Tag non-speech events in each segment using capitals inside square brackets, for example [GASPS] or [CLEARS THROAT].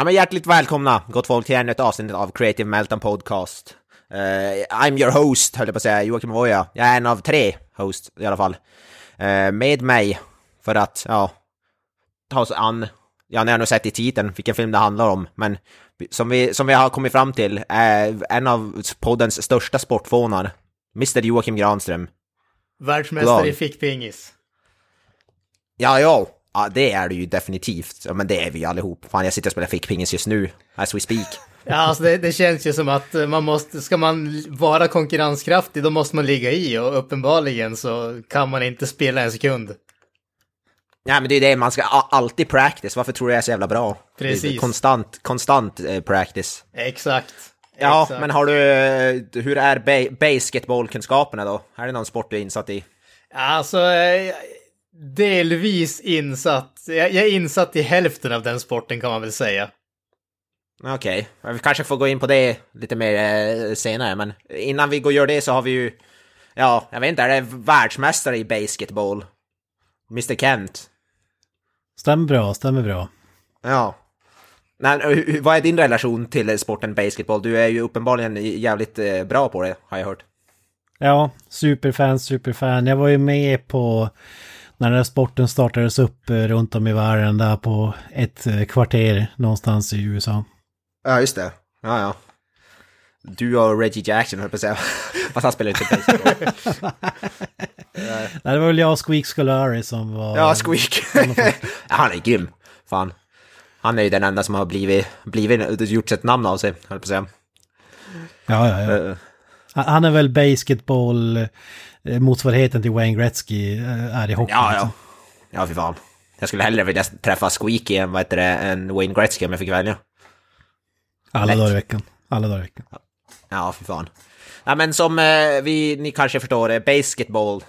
Ja, men hjärtligt välkomna, gott folk, till ännu ett avsnitt av Creative Meltdown Podcast. Uh, I'm your host, höll jag på att säga, Joakim Voja. Jag är en av tre hosts i alla fall. Uh, med mig, för att, ja, ta oss an, ja, ni har nog sett i titeln vilken film det handlar om, men som vi, som vi har kommit fram till, är en av poddens största sportfånar, Mr Joakim Granström. Världsmästare i fickpingis. Ja, ja, ja, det är det ju definitivt. Ja, men det är vi allihop. Fan, jag sitter och spelar fickpingis just nu, as we speak. Ja, alltså det, det känns ju som att eh, man måste, ska man vara konkurrenskraftig då måste man ligga i och uppenbarligen så kan man inte spela en sekund. Ja men det är det, man ska alltid practice. Varför tror du jag är så jävla bra? Precis. Det är Konstant, konstant eh, practice. Exakt. Ja, Exakt. men har du, eh, hur är ba- basketbollkunskaperna då? Är det någon sport du är insatt i? Alltså, delvis insatt. Jag, jag är insatt i hälften av den sporten kan man väl säga. Okej, okay. vi kanske får gå in på det lite mer eh, senare, men innan vi går och gör det så har vi ju, ja, jag vet inte, är det världsmästare i basketboll? Mr Kent? Stämmer bra, stämmer bra. Ja. Nej, hur- vad är din relation till sporten basketboll? Du är ju uppenbarligen jävligt eh, bra på det, har jag hört. Ja, superfan, superfan. Jag var ju med på när den här sporten startades upp eh, runt om i världen där på ett eh, kvarter någonstans i USA. Ja, just det. Ja, ja. Du och Reggie Jackson, höll på att säga. [LAUGHS] Fast han spelar inte baseball. [LAUGHS] Nej, det var väl jag och Squeak Scolari som var... ja, Squeak. [LAUGHS] han är grym. Fan. Han är ju den enda som har blivit, blivit gjort ett namn av sig, höll på att säga. Ja, ja, ja. Eh, Han är väl basketboll motsvarigheten till Wayne Gretzky eh, är i hockey. Ja, liksom. ja. Ja, fy fan. Jag skulle hellre vilja träffa Squeaky än, vad heter det, än Wayne Gretzky om jag fick välja. Alla Lätt. dagar i veckan. Alla dagar i veckan. Ja, fy fan. Ja, men som eh, vi, ni kanske förstår, eh, Basketball.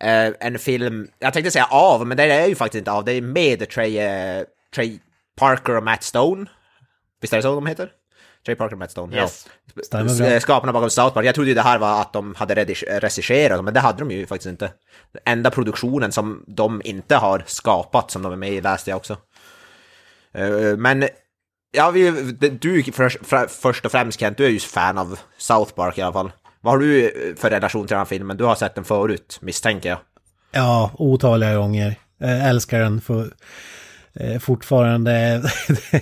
Eh, en film, jag tänkte säga av, men det är ju faktiskt inte av. Det är med Trey, eh, Trey Parker och Matt Stone. Visst är det så de heter? Trey Parker och Matt Stone, Yes. ja. Eh, Skaparna bakom South Park. Jag trodde ju det här var att de hade regisserat, men det hade de ju faktiskt inte. Den enda produktionen som de inte har skapat, som de är med i, läste jag också. Eh, Men Ja, vi, du först, för, först och främst Kent, du är ju fan av South Park i alla fall. Vad har du eh, för relation till den här filmen? Du har sett den förut, misstänker jag. Ja, otaliga gånger. Eh, älskar den för, eh, fortfarande.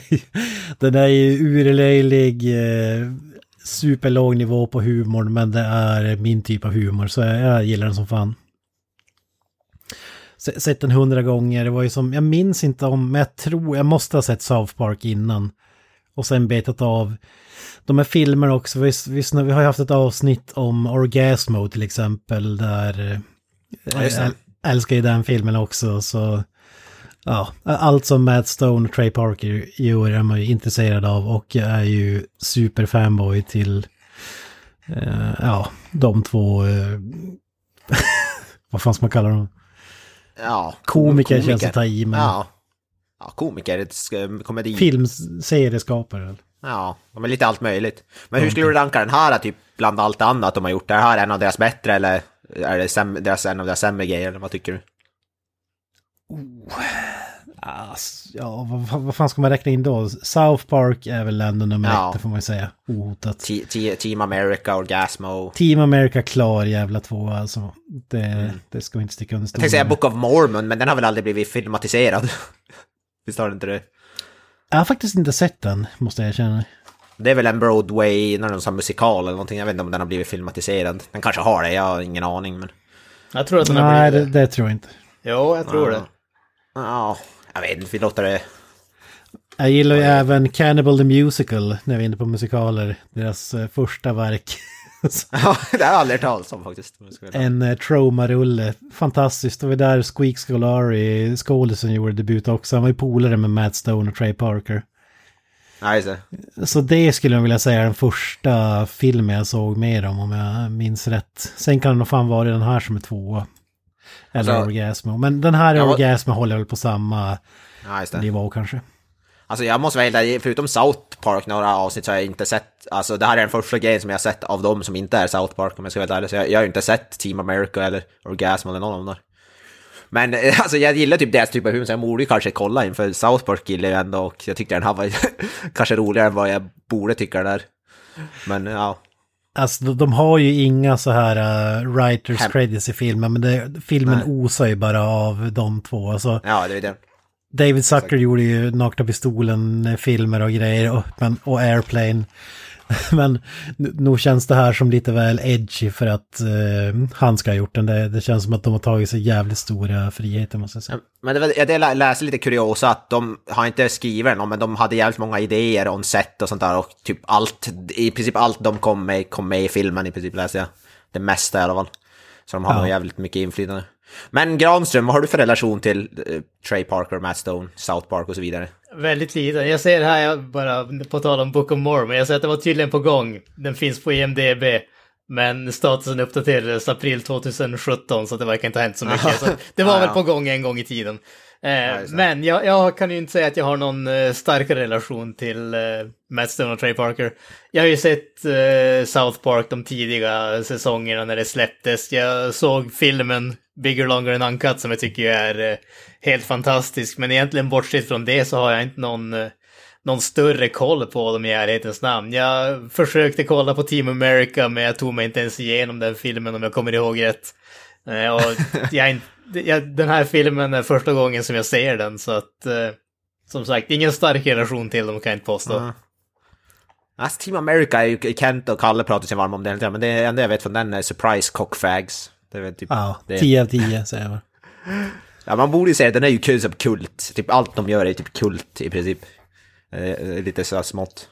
[LAUGHS] den är ju urlöjlig, eh, superlåg nivå på humorn, men det är min typ av humor, så jag, jag gillar den som fan. Se- Sett den hundra gånger, det var ju som, jag minns inte om, men jag tror, jag måste ha sett South Park innan. Och sen betat av de här filmerna också, visst, visst, vi har ju haft ett avsnitt om Orgasmo till exempel, där eh, Ja, jag äl- älskar ju den filmen också, så ja, allt som Matt Stone och Trey Parker gör är man ju intresserad av och jag är ju superfanboy till eh, ja, de två, eh, [LAUGHS] vad fan ska man kalla dem? Ja, Komiker, känns att ta i, men Ja. ja, komiker, komedi. filmserieskapare. Ja, de är lite allt möjligt. Men hur skulle du ranka den här typ bland allt annat de har gjort? Är det här en av deras bättre eller är det säm- deras, en av deras sämre grejer? Eller vad tycker du? Ass, ja, vad, vad, vad fan ska man räkna in då? South Park är väl ändå nummer Ja. ett, får man ju säga. Ohotat. Te- te- Team America, Orgasmo. Team America klar jävla två alltså. Det, det ska vi inte sticka under Jag stol tänkte säga. Book of Mormon, men den har väl aldrig blivit filmatiserad? [LAUGHS] Visst har den inte det? Jag har faktiskt inte sett den, måste jag erkänna. Det är väl en Broadway, någon sån musikal eller någonting. Jag vet inte om den har blivit filmatiserad. Den kanske har det, jag har ingen aning. Men... Jag tror att den har Nej, blivit det, det. det tror jag inte. Jo, jag tror det. Ja, jag vet inte, vi låter det... Jag gillar ju även Cannibal the Musical, när vi är inne på musikaler. Deras eh, första verk. [LAUGHS] Ja, [LAUGHS] det har jag aldrig hört talas om faktiskt. En eh, Troma-rulle. Fantastiskt. Det var där Squeak Scolari, skådisen, gjorde debut också. Han var ju polare med Matt Stone och Trey Parker. Nej, det. Så det skulle jag vilja säga är den första filmen jag såg med dem om jag minns rätt. Sen kan det nog fan vara den här som är tvåa. Eller Alltså- Orgasmo. Men den här Ja, Orgasmo håller väl på samma Ja, nivå kanske. Alltså jag måste vara helt ärlig, förutom South Park några avsnitt så har jag inte sett, alltså det här är den första grejen som jag har sett av dem som inte är South Park om jag ska vara helt ärlig. Så jag, jag har ju inte sett Team America eller Orgasm eller någon av dem där. Men eh, alltså jag gillar typ deras typ av humor så jag borde ju kanske kolla in för South Park gillar jag ändå och jag tyckte den här var [LAUGHS] kanske roligare än vad jag borde tycka där. Men ja, Alltså de, de har ju inga så här uh, writers Hem- credits i filmen, men det, filmen Nej. osar ju bara av de två. Alltså, ja det är det. David Zucker gjorde ju Nakna Pistolen-filmer och grejer och, men, och Airplane. [LAUGHS] Men nog känns det här som lite väl edgy för att eh, han ska ha gjort den. Det, det känns som att de har tagit sig jävligt stora friheter måste jag säga. Men det var, jag läste lite kuriosa att de har inte skrivit den, men de hade jävligt många idéer om set och sånt där och typ allt, i princip allt de kom med, kom med i filmen i princip läste jag. Det mesta i alla fall. Så de har Ja. jävligt mycket inflytande. Men Granström, vad har du för relation till eh, Trey Parker, Matt Stone, South Park och så vidare? Väldigt liten. Jag ser här, jag bara på tal om Book of Mormon, jag ser att det var tydligen på gång. Den finns på IMDB. Men statusen uppdaterades april 2017 så det verkar inte ha hänt så mycket. Så det var väl på gång en gång i tiden. Eh, just det. men jag, jag kan ju inte säga att jag har någon eh, starkare relation till eh, Matt Stone och Trey Parker. Jag har ju sett eh, South Park de tidiga säsongerna när det släpptes. Jag såg filmen Bigger, Longer and Uncut som jag tycker är eh, helt fantastisk. Men egentligen bortsett från det så har jag inte någon, eh, någon större koll på dem i ärlighetens namn. Jag försökte kolla på Team America men jag tog mig inte ens igenom den filmen om jag kommer ihåg rätt. Eh, och [LAUGHS] jag, jag, den här filmen är första gången som jag ser den så att eh, som sagt, ingen stark relation till dem kan jag inte påstå. Ja. Alltså, Team America är ju, Kent och Kalle pratar sig varma om det men det enda jag vet från den är Surprise Cockfags. Det är väl typ Ja, det. 10 av 10 säger jag. [LAUGHS] Ja, man borde ju säga att den är ju kul som kult. Typ allt de gör är typ kult i princip. Eh, lite så smått.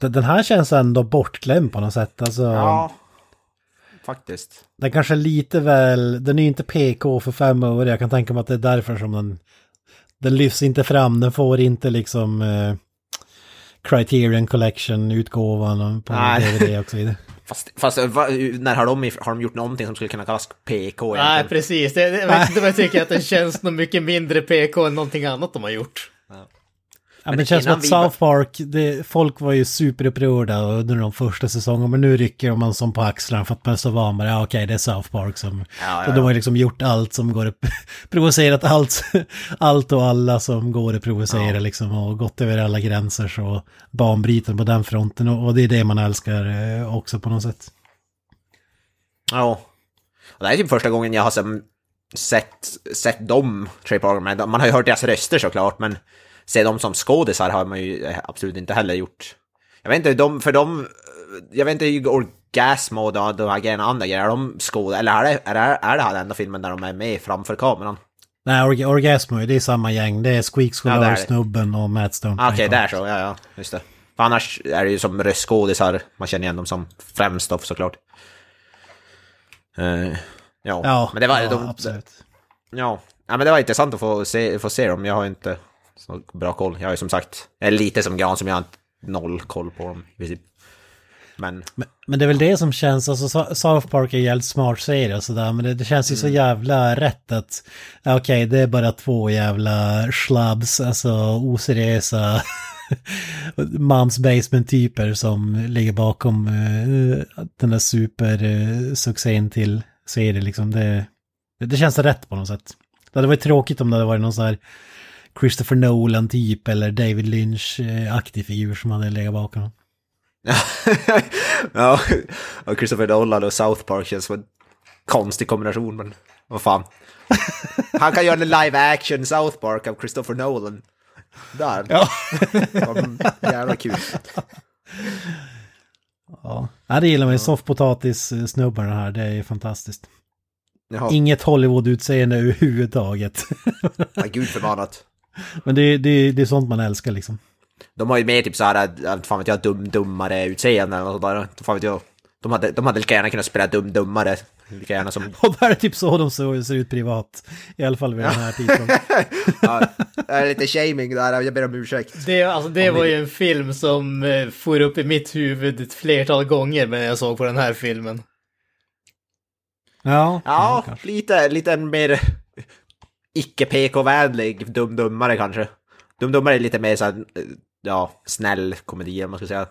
Den den här känns ändå bortglömd på något sätt. Alltså, Ja, faktiskt. Den kanske lite väl, den är ju inte PK för fem år. Jag kan tänka mig att det är därför som den, den lyfts inte fram. Den får inte liksom eh, Criterion Collection-utgåvan på Nej. DVD och så vidare. [LAUGHS] Fast, fast va, när har de, har de gjort någonting som skulle kunna kallas PK Nej, egentligen? precis. Det, det, jag tycker att den känns nog mycket mindre PK än någonting annat de har gjort. Ja, men det känns som att vi- South Park, det, folk var ju superupprörda under de första säsongerna, men nu rycker man som på axlarna för att man är så van med det. Ja, okej, det är South Park som... Ja, ja, de har ju liksom gjort allt som går att... [LAUGHS] provocerat allt, allt och alla som går att provocera liksom och gått över alla gränser så banbrytande på den fronten och, det är det man älskar eh, också på något sätt. Ja. Och det här är typ första gången jag har sett, sett dem, Trey Parker, man har ju hört deras röster såklart, men se dem som skådisar har man ju absolut inte heller gjort. Jag vet inte, de, för de, jag vet inte, hur Orgasm och de, här grejerna, andra grejer, är de skådespelare, eller är det, är, det, är det här den enda filmen där de är med framför kameran? Nej, Org Orgasmo, det är samma gäng. Det är Squeak Ja, är. Snubben och Matt Stone. Ah, Okej, där så, ja, ja, just det. För annars är det ju som röstskådisar, man känner igen dem som främst då såklart. Eh, ja. Ja, men det var, ja, de, absolut. Ja. ja, men det var intressant att få se, få se dem. Jag har inte så bra koll. Jag ju som sagt, jag är lite som Gran som jag har noll koll på dem i princip. Men Men, men det är väl det som känns, alltså South Park är jävligt smart serie och sådär, men det, det känns ju så jävla rätt att, okej, det är bara två jävla schlubs, alltså oseriösa [LAUGHS] Moms Basement-typer som ligger bakom eh, den där supersuccén till serie liksom. Det, det, det känns rätt på något sätt. Det hade varit tråkigt om det hade varit någon sån här Christopher Nolan-typ eller David Lynch-aktig figur som hade legat bakom. honom. [LAUGHS] ja, och Christopher Nolan och South Park känns som en konstig kombination, men vad fan. Han kan göra en live action South Park av Christopher Nolan. Där. Ja. Jävla kul. Ja, ja det gillar man ju. Soffpotatis-snubbarna här, det är fantastiskt. Jaha, Inget Hollywood-utseende överhuvudtaget. ja, gud förbannat. Men det, det, det är sånt man älskar liksom. De har ju mer typ såhär, äh, fan vet jag, dum, dummare utseende eller sådär. Fan vet jag. De hade, de hade lika gärna kunnat spela dum-dummare. Lika gärna som... [LAUGHS] Och då är det typ så de ser, ser ut privat. I alla fall vid den här tidpunkten. [LAUGHS] ja, [LAUGHS] det är lite shaming där, jag ber om ursäkt. Det, alltså, det var ju en film som eh, for upp i mitt huvud ett flertal gånger när jag såg på den här filmen. Ja, Ja, kanske. lite, lite mer icke-PK-vänlig dum-dummare kanske. Dum-dummare är lite mer så här, eh, ja, snäll komedi om man ska säga.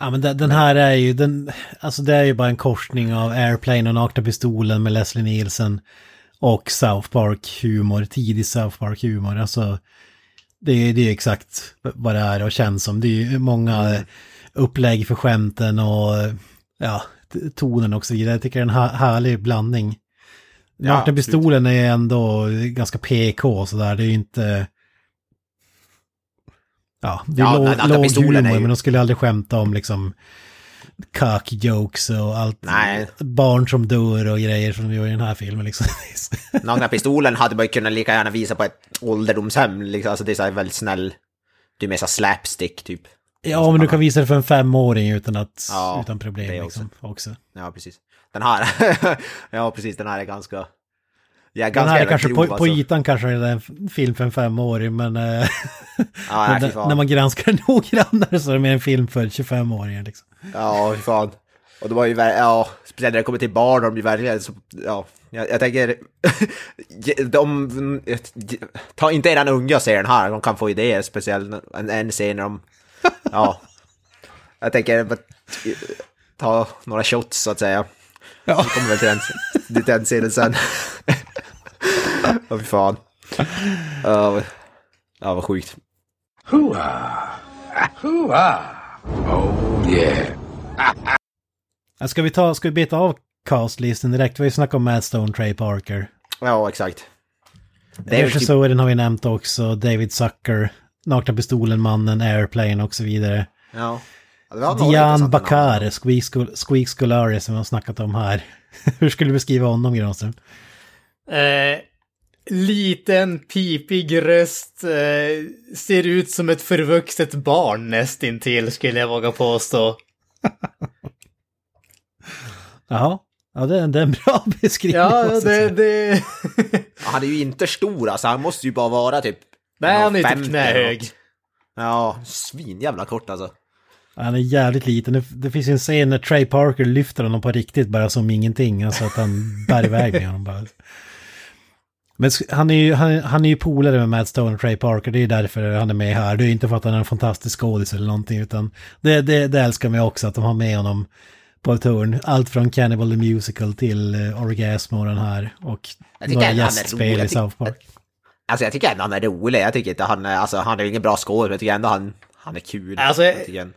Ja men den, den här är ju, den, alltså det är ju bara en korsning av Airplane och Nakna Pistolen med Leslie Nielsen och South Park-humor, tidig South Park-humor. Alltså det är det är exakt vad det är och känns som. Det är ju många upplägg för skämten och ja, tonen och så vidare. Jag tycker det är en här- härlig blandning. Ja, Nakna absolut. Pistolen är ändå ganska PK och sådär. Det är ju inte... Ja, det är Ja, låg, låg humor ju- men de skulle aldrig skämta om liksom cock jokes och allt. Nej. Barn som dör och grejer som de gör i den här filmen liksom. Nakna pistolen hade man ju kunnat lika gärna visa på ett ålderdomshem, liksom. alltså det är så väldigt snäll, det är mer så slapstick typ. ja, men du kan visa det för en femåring utan att, Ja, utan problem det liksom. Också. Ja, precis. Den här, [LAUGHS] ja precis, den här är ganska... Ja, Den här är kanske grov, på, på alltså. ytan kanske är en film för en femåring men, eh, [LAUGHS] Ja, nej, fy när- man granskar den [LAUGHS] noggrannare så är det mer en film för 25-åringar liksom. Ja, fy fan. Och det var ju, ja, speciellt när det kommer till barn, de blir verkligen så, ja, jag, jag tänker, de, ta inte eran unga och se den här, de kan få idéer, speciellt en, en scen när de, ja, jag tänker, ta några shots så att säga. Ja. Vi kommer väl till den, till den scenen sen. Åh fy fan. Ja, ja, vad sjukt. Oh, yeah. Ska vi, ta, ska vi beta av castlisten direkt? Vi har ju snackat om Matt Stone, Trey Parker. Ja, exakt. Det är väl typ, Regissören har vi nämnt också, David Zucker, Nakna Pistolen-mannen, Airplane och så vidare. ja. Ja, Dian. Bakare, Squeak, Scolari som vi har snackat om här. [LAUGHS] Hur skulle du beskriva honom, Granström? Eh, liten, pipig röst. Eh, ser ut som ett förvuxet barn nästintill, skulle jag våga påstå. [LAUGHS] Jaha, ja, det, är- det är en bra [LAUGHS] beskrivning. Ja, det... det... Han är ju inte stor alltså, han måste ju bara vara typ... Nej, han är 1,50 typ knähög. Ja, svinjävla kort alltså. Han är jävligt liten. Det, det finns ju en scen när Trey Parker lyfter honom på riktigt bara som ingenting. Alltså att han bär iväg med honom bara. Men han är ju, han, han är ju polare med Matt Stone och Trey Parker. Det är därför han är med här. Det är inte för att han är en fantastisk skådis eller någonting. Utan det, det, det älskar mig också att de har med honom på ett hörn. Allt från Cannibal the Musical till uh, Orgasmo och den här. Och några gästspel i South Park. Alltså jag tycker ändå han är rolig, jag tycker inte han är, alltså han är ingen bra skådespelare, men jag tycker ändå han, han är kul. Alltså, jag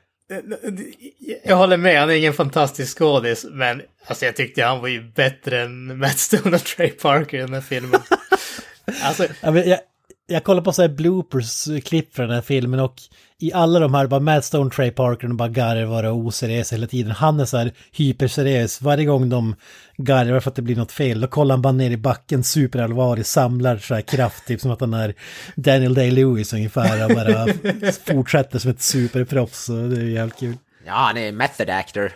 Jag håller med, han är ingen fantastisk skådis, men alltså jag tyckte han var ju bättre än Matt Stone och Trey Parker i den här filmen. [LAUGHS] alltså, jag, jag kollar på så här bloopers-klipp från den här filmen och i alla de här, bara Matt Stone, Trey Parker, de bara garvar och oseriös hela tiden. Han är så här hyperseriös. Varje gång de garvar för att det blir något fel, då kollar han bara ner i backen superallvarlig, samlar så här kraft, typ som att han är Daniel Day-Lewis ungefär och bara [LAUGHS] fortsätter som ett superproffs. Och det är jävligt kul. Ja, han är method actor.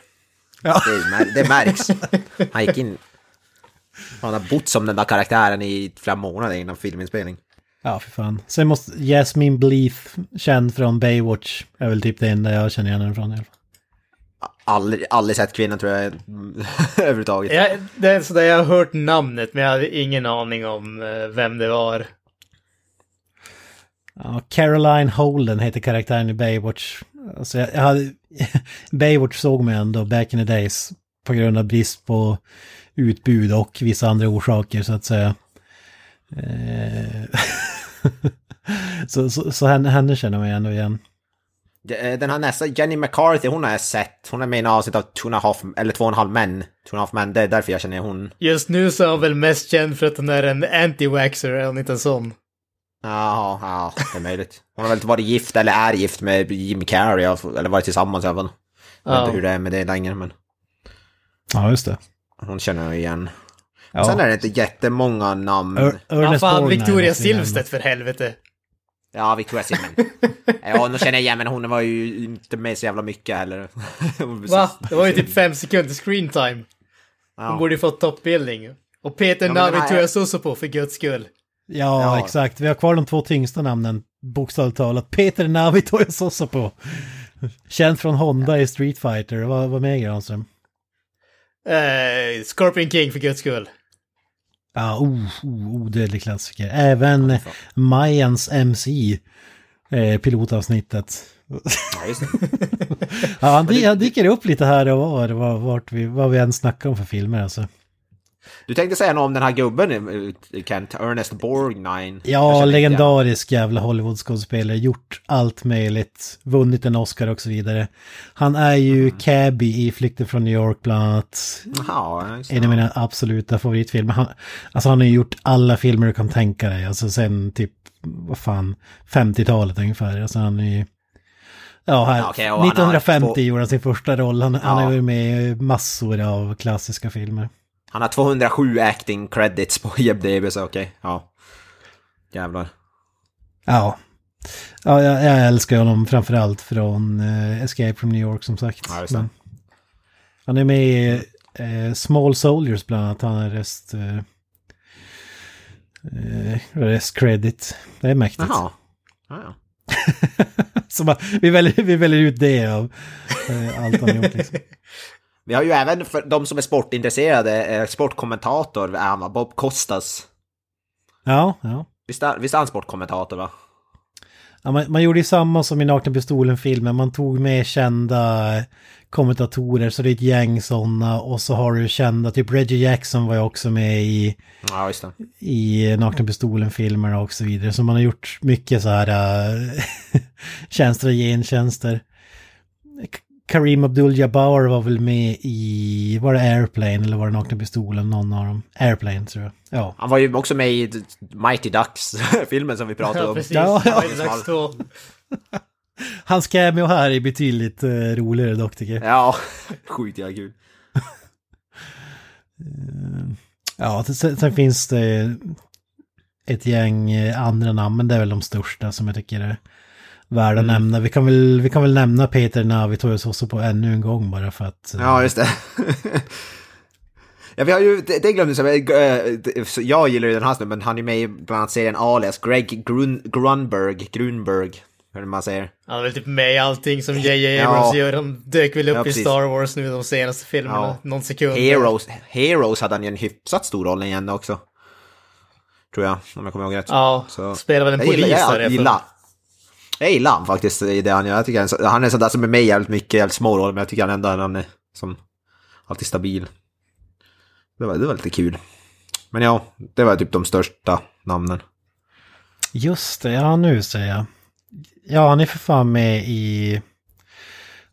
Ja. Det, mär- det märks. Han gick in... Han har bott som den där karaktären i flera månader innan filminspelning. Ja, för fan. Sen måste Jasmine Bleeth, känd från Baywatch, är väl typ det enda jag känner igen henne från i alla fall. Aldrig, aldrig sett kvinnan tror jag [LAUGHS] överhuvudtaget. jag, det är sådär, jag har hört namnet, men jag hade ingen aning om eh, vem det var. Ja, Caroline Holden heter karaktären i Baywatch. Alltså jag, jag hade, [LAUGHS] Baywatch såg mig ändå back in the days på grund av brist på utbud och vissa andra orsaker så att säga. Eh, [LAUGHS] så så, så henne, henne känner man ju ändå igen. Det- Den här nästa, Jenny McCarthy, hon har jag sett. Hon är med i en avsnitt av Two and a half, eller Två och en halv män. Two and a half men, det är därför jag känner hon. Just nu så är han väl mest känd för att han är en anti-waxer, är han inte en sån? Ja, ja, det är möjligt. Hon har väl varit gift, eller är gift med Jim Carrey, eller varit tillsammans i alla fall. Jag vet Ja. inte hur det är med det längre, men Ja, just det. hon känner jag igen. Ja. Sen är det inte jättemånga namn. Ör- Ja, fan, Victoria. Silvstedt för helvete. Ja, Victoria Silvman. [LAUGHS] ja, nu känner jag igen men hon var ju inte med så jävla mycket heller. [LAUGHS] Va? Det var ju typ fem sekunder screen time. Hon Ja. borde ju fått toppbildning. Och Peter Ja, Navi här- tog jag så på för guds skull. Ja, Ja. exakt. Vi har kvar de två tyngsta namnen, bokstavligt talat. Peter Navito [LAUGHS] jag sossa på. Känd från Honda i Street Fighter. Vad var med Granström? Eh, Scorpion King för guds skull. Ja, oh, oh, odödlig klassiker. Även Mayans MC, eh, pilotavsnittet. Ja. [LAUGHS] Ja, han, han dyker upp lite här och var, var vart vi, vad vi än snackar om för filmer alltså. Du tänkte säga något om den här gubben, eh, Kent, Ernest Borgnine. Ja, legendarisk jävla Hollywoodskådespelare, gjort allt möjligt, vunnit en Oscar och så vidare. Han är ju Mm. Cabby i Flykten från New York bland annat. Det. En av mina absoluta favoritfilmer. Han, alltså han har ju gjort alla filmer du kan tänka dig, alltså sen typ, vad fan, 50-talet ungefär. Alltså han är ju... Ja, här, han har 1950 två- gjorde han sin första roll. Han, han Ja. har varit med i massor av klassiska filmer. Han har 207 acting credits på [LAUGHS] IMDB, så okej. Ja. Jävlar. Ja. Ja, jag, jag älskar honom framförallt från eh, Escape from New York som sagt. Ja, just det. Men han är med i eh, Small Soldiers bland annat. Han har rest... Eh, eh, rest credit. Det är mäktigt. Jaha. Ja, ja. [LAUGHS] Så bara, vi, väljer, vi väljer ut det av eh, allt han gjort liksom. [LAUGHS] Vi har ju även för de som är sportintresserade, eh, sportkommentator, är han, va? Bob Costas. Ja, ja. Visst är, visst är han sportkommentator va? ja man, man gjorde ju samma som i Nakna Pistolen-filmen. Man tog med kända kommentatorer, så det är ett gäng sådana. Och så har du kända, typ Reggie Jackson var ju också med i Ja, i Nakna Pistolen-filmerna och så vidare. Så man har gjort mycket så här äh, [LAUGHS] tjänster och gentjänster. Karim Abdul-Jabbar var väl med i, var det Airplane eller var det Nakna Pistolen? Någon av dem. Airplane tror jag. Ja. Han var ju också med i Mighty Ducks, [LAUGHS] filmen som vi pratade Ja, om. precis. Ja, Ja, dags då. Hans cameo här är betydligt äh, roligare dock tycker jag. Ja, [LAUGHS] sjukt jävla kul. Ja, sen, sen finns det ett gäng eh, andra namn, men det är väl de största som jag tycker är värda att nämna. Vi kan, väl, vi kan väl nämna Peter Navitorius också på ännu en gång bara för att... eh, Ja, just det. [LAUGHS] ja, vi har ju, det, det glömde jag eh, jag gillar ju den här snubben, men han är med i bland annat serien Alias, Greg Grun, Grunberg, Grunberg, hur man säger. Han är väl typ med i allting som J.J. Abrams Ja. gör. Han dök väl upp Ja, i. Star Wars nu de senaste filmerna. Ja. Någon sekund. Heroes, Heroes hade han ju en hyfsat stor roll igen också. Tror jag, om jag kommer ihåg rätt. Ja, Så- spelar väl en Jag polis gillar, där. jag, gillar, jag gillar han faktiskt i det han gör. Jag tycker han, är så- han är sån där som är med jävligt mycket, jävligt små roller, men jag tycker han ändå han är som alltid stabil. Det var, det var lite kul. Men ja, det var typ de största namnen. Just det, ja nu ser jag. Ja, han är för fan med i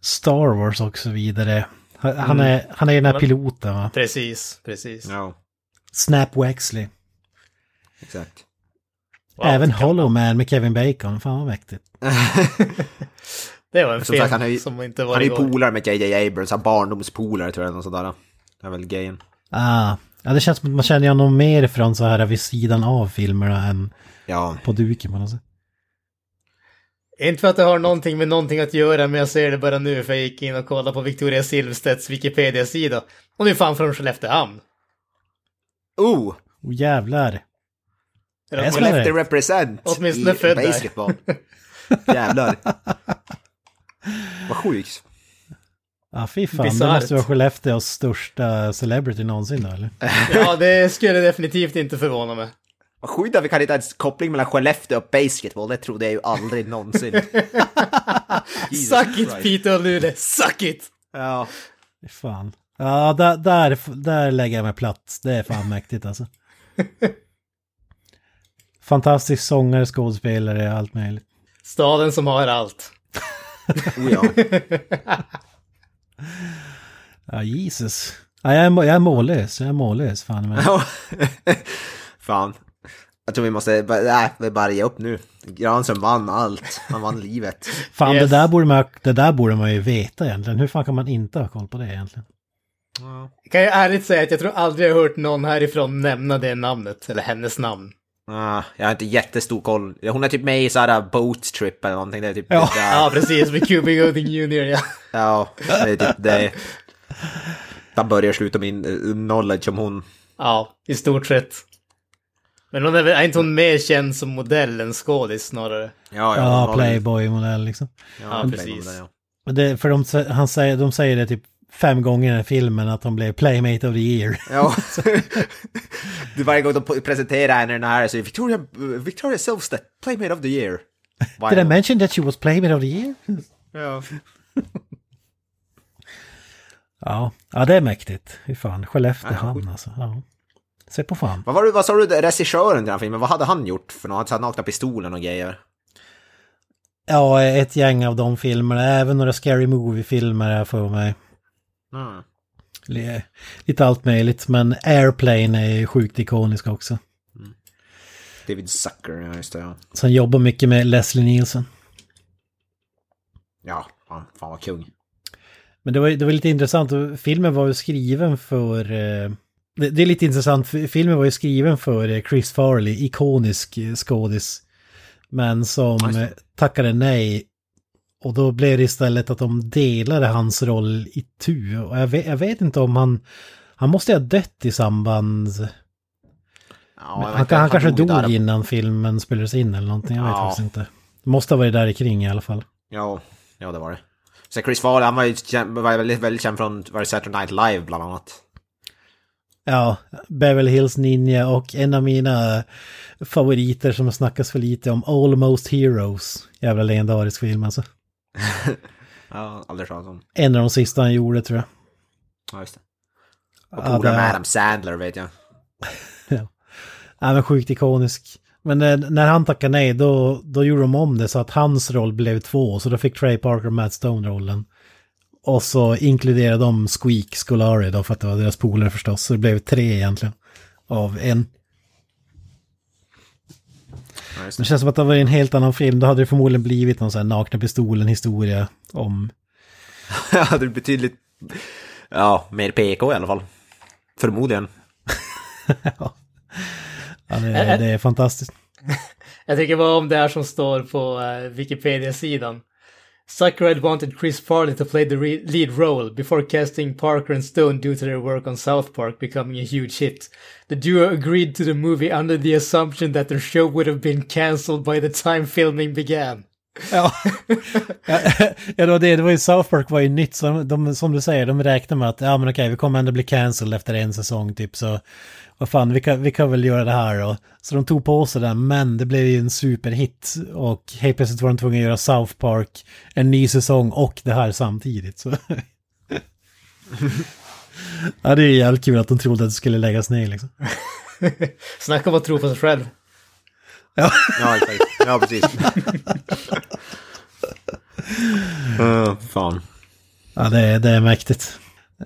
Star Wars och så vidare. Han, han är, han är den här piloten va? Precis, precis. Ja, Snap Wexley. exakt. Wow, Även Hollow Man med Kevin Bacon. Fan vad mäktigt. [LAUGHS] Det var en Som film sagt, han är ju- som inte var Han är ju polare med JJ Abrams, han barndomspolare tror jag, något sådär. Det är väl grejen. Ah, ja, det känns som att man känner honom mer från så här vid sidan av filmerna än Ja, på duken på något sätt. Inte för att det har någonting med någonting att göra, men jag ser det bara nu för jag gick in och kollade på Victoria Silvstedts Wikipedia-sida. Och nu är fan från Skelleftehamn. oh! Och jävlar. Skellefteå represent Åtminstone i född där. basketball. [LAUGHS] Jävlar. Vad sjukt. Ja, fy fan. Det Bisarrt. måste vara Skellefteås största celebrity någonsin då, eller? [LAUGHS] Ja, det skulle definitivt inte förvåna mig. Vad sjukt att vi kan hitta en koppling mellan Skellefteå och basketball, det trodde jag ju aldrig någonsin. [LAUGHS] Suck it Christ. Peter och Luleå, suck it! Ja. Fy Fan. Ja, där, där, där lägger jag mig platt. Det är fan mäktigt alltså. [LAUGHS] Fantastisk sångare, skådespelare, allt möjligt. Staden som har allt. Oh, ja. [LAUGHS] Ja, Jesus. Ja, jag, är, jag är mållös, jag är mållös fan. Men... Ja. [LAUGHS] Fan. Jag tror vi måste, nej, vi bara ge upp nu. Granström vann allt. Han vann livet. Fan, Yes. det, där borde man, det där borde man ju veta egentligen. Hur fan kan man inte ha koll på det egentligen? Kan jag ärligt säga att jag tror aldrig jag har hört någon härifrån nämna det namnet, eller hennes namn. Ah, jag har inte jättestor koll. Hon är typ med i såhär Boat Trip eller någonting. Det är typ Ja. det där. [LAUGHS] Ja, precis. Med Cuba Gooding Jr. Ja. Ja, det är typ det. Man börjar sluta min eh, knowledge om hon. ja, i stort sett. Men hon är, väl, är inte hon mer känd som modell än skådis snarare? Ja, Ja, väl- Playboy-modell liksom. Ja, Ja, precis. ja. Det, för de, han säger, de säger det typ fem gånger i den här filmen att de blev Playmate of the year. Ja. [LAUGHS] du varje gång de presenterar henne den här så är Victoria, Victoria Silvstedt, Playmate of the Year. Why Did I mention that she was Playmate of the year? Ja. [LAUGHS] Ja, ja det är mäktigt. Fy fan, Skelleftehamn Ja, alltså. Ja. Se på fan. Vad, var det, vad sa du, regissören till den här filmen, vad hade han gjort för något? Han nakna pistolen och grejer. Ja, ett gäng av de filmerna. Även några Scary Movie-filmer är för mig. Mm. Li- Lite allt möjligt, men Airplane är sjukt ikonisk också. David Zucker, ja just det. Ja, Sen jobbar mycket med Leslie Nielsen. ja fan, fan vad kung. Men det var, det var lite intressant, filmen var ju skriven för... Eh, det, det är lite intressant, filmen var ju skriven för eh, Chris Farley, ikonisk eh, skådis. Men som tackade nej. Och då blev det istället att de delade hans roll i tu. Och jag vet, jag vet inte om han... Han måste ha dött i samband... Ja, han, han, inte, kanske dog där. innan filmen spelades in eller någonting, jag vet Ja. faktiskt inte. Det måste ha varit där kring i alla fall. Ja, ja det var det. Så Chris Farley, han var ju var väldigt, väldigt känd från var det Saturday Night Live bland annat. Ja, Beverly Hills Ninja och en av mina favoriter som snackas för lite om, Almost Heroes. Jävla legendarisk film alltså. Ja, aldrig talat om. En av de sista han gjorde tror jag. Ja, just det. Och Ja, polare det- med Adam Sandler vet jag. Ja, men sjukt ikonisk. Men när han tackade nej, då, då gjorde de om det så att hans roll blev två. Så då fick Trey Parker och Matt Stone rollen. Och så inkluderade de Squeak Scolari då, för att det var deras polare förstås. Så det blev tre egentligen. Av en. Ja, Det det. känns som att det var en helt annan film. Då hade det förmodligen blivit någon sån här nakna pistolen historia om... [LAUGHS] Ja, det är betydligt... Ja, mer PK i alla fall. Förmodligen. [LAUGHS] ja, det, det är fantastiskt. [LAUGHS] Jag tycker bara om det här som står på uh, Wikipedia-sidan. Had wanted Chris Farley to play the re- lead role before casting Parker and Stone due to their work on South Park becoming a huge hit. The duo agreed to the movie under the assumption that their show would have been cancelled by the time filming began. Ja, ja, det, var det, det var ju South Park var ju nytt, så de, som du säger, de räknar med att ja men okej, vi kommer ändå bli cancelled efter en säsong typ så vad fan, vi kan, vi kan väl göra det här då. Så de tog på sig den, men det blev ju en superhit och helt plötsligt var de tvungna att göra South Park, en ny säsong och det här samtidigt. Så. [LAUGHS] ja, det är jävligt kul att de trodde att det skulle läggas ner liksom. Snacka om att tro på sig själv. Ja, exakt. Ja, precis. uh, [LAUGHS] fan. Ja, det är, det är mäktigt.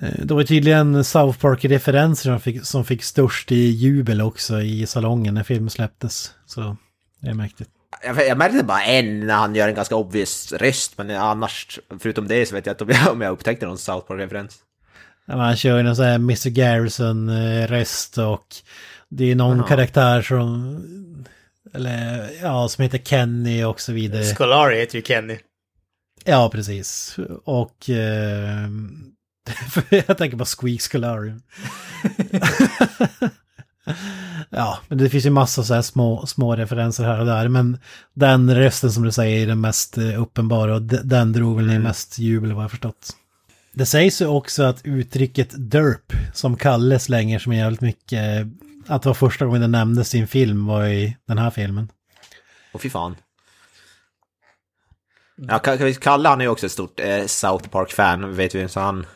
Eh, Det var tydligen South Park-referenser som fick, som fick störst i jubel också i salongen när filmen släpptes. Så det är mäktigt. Jag, jag märkte bara en när han gör en ganska obvious röst, men annars, förutom det så vet jag inte om jag, om jag upptäckte någon South Park-referens. Ja, Man kör ju någon sån här Mr. Garrison-röst och det är någon Jaha. karaktär som... Eller ja, som heter Kenny och så vidare. Scolari heter ju Kenny. Ja, precis. Och... Eh, [LAUGHS] jag tänker på Squeak Scolari. [LAUGHS] ja, men det finns ju massa så här små, små referenser här och där. Men den rösten som du säger är den mest eh, uppenbara och de- den drog väl ner mest jubel vad jag förstått. Det sägs ju också att uttrycket derp, som Kalle slänger som är jävligt mycket, att det var första gången det nämndes i en film var i den här filmen. Och fy fan. Ja, Ka- Kalle han är ju också ett stort eh, South Park-fan, vet vi. Så han,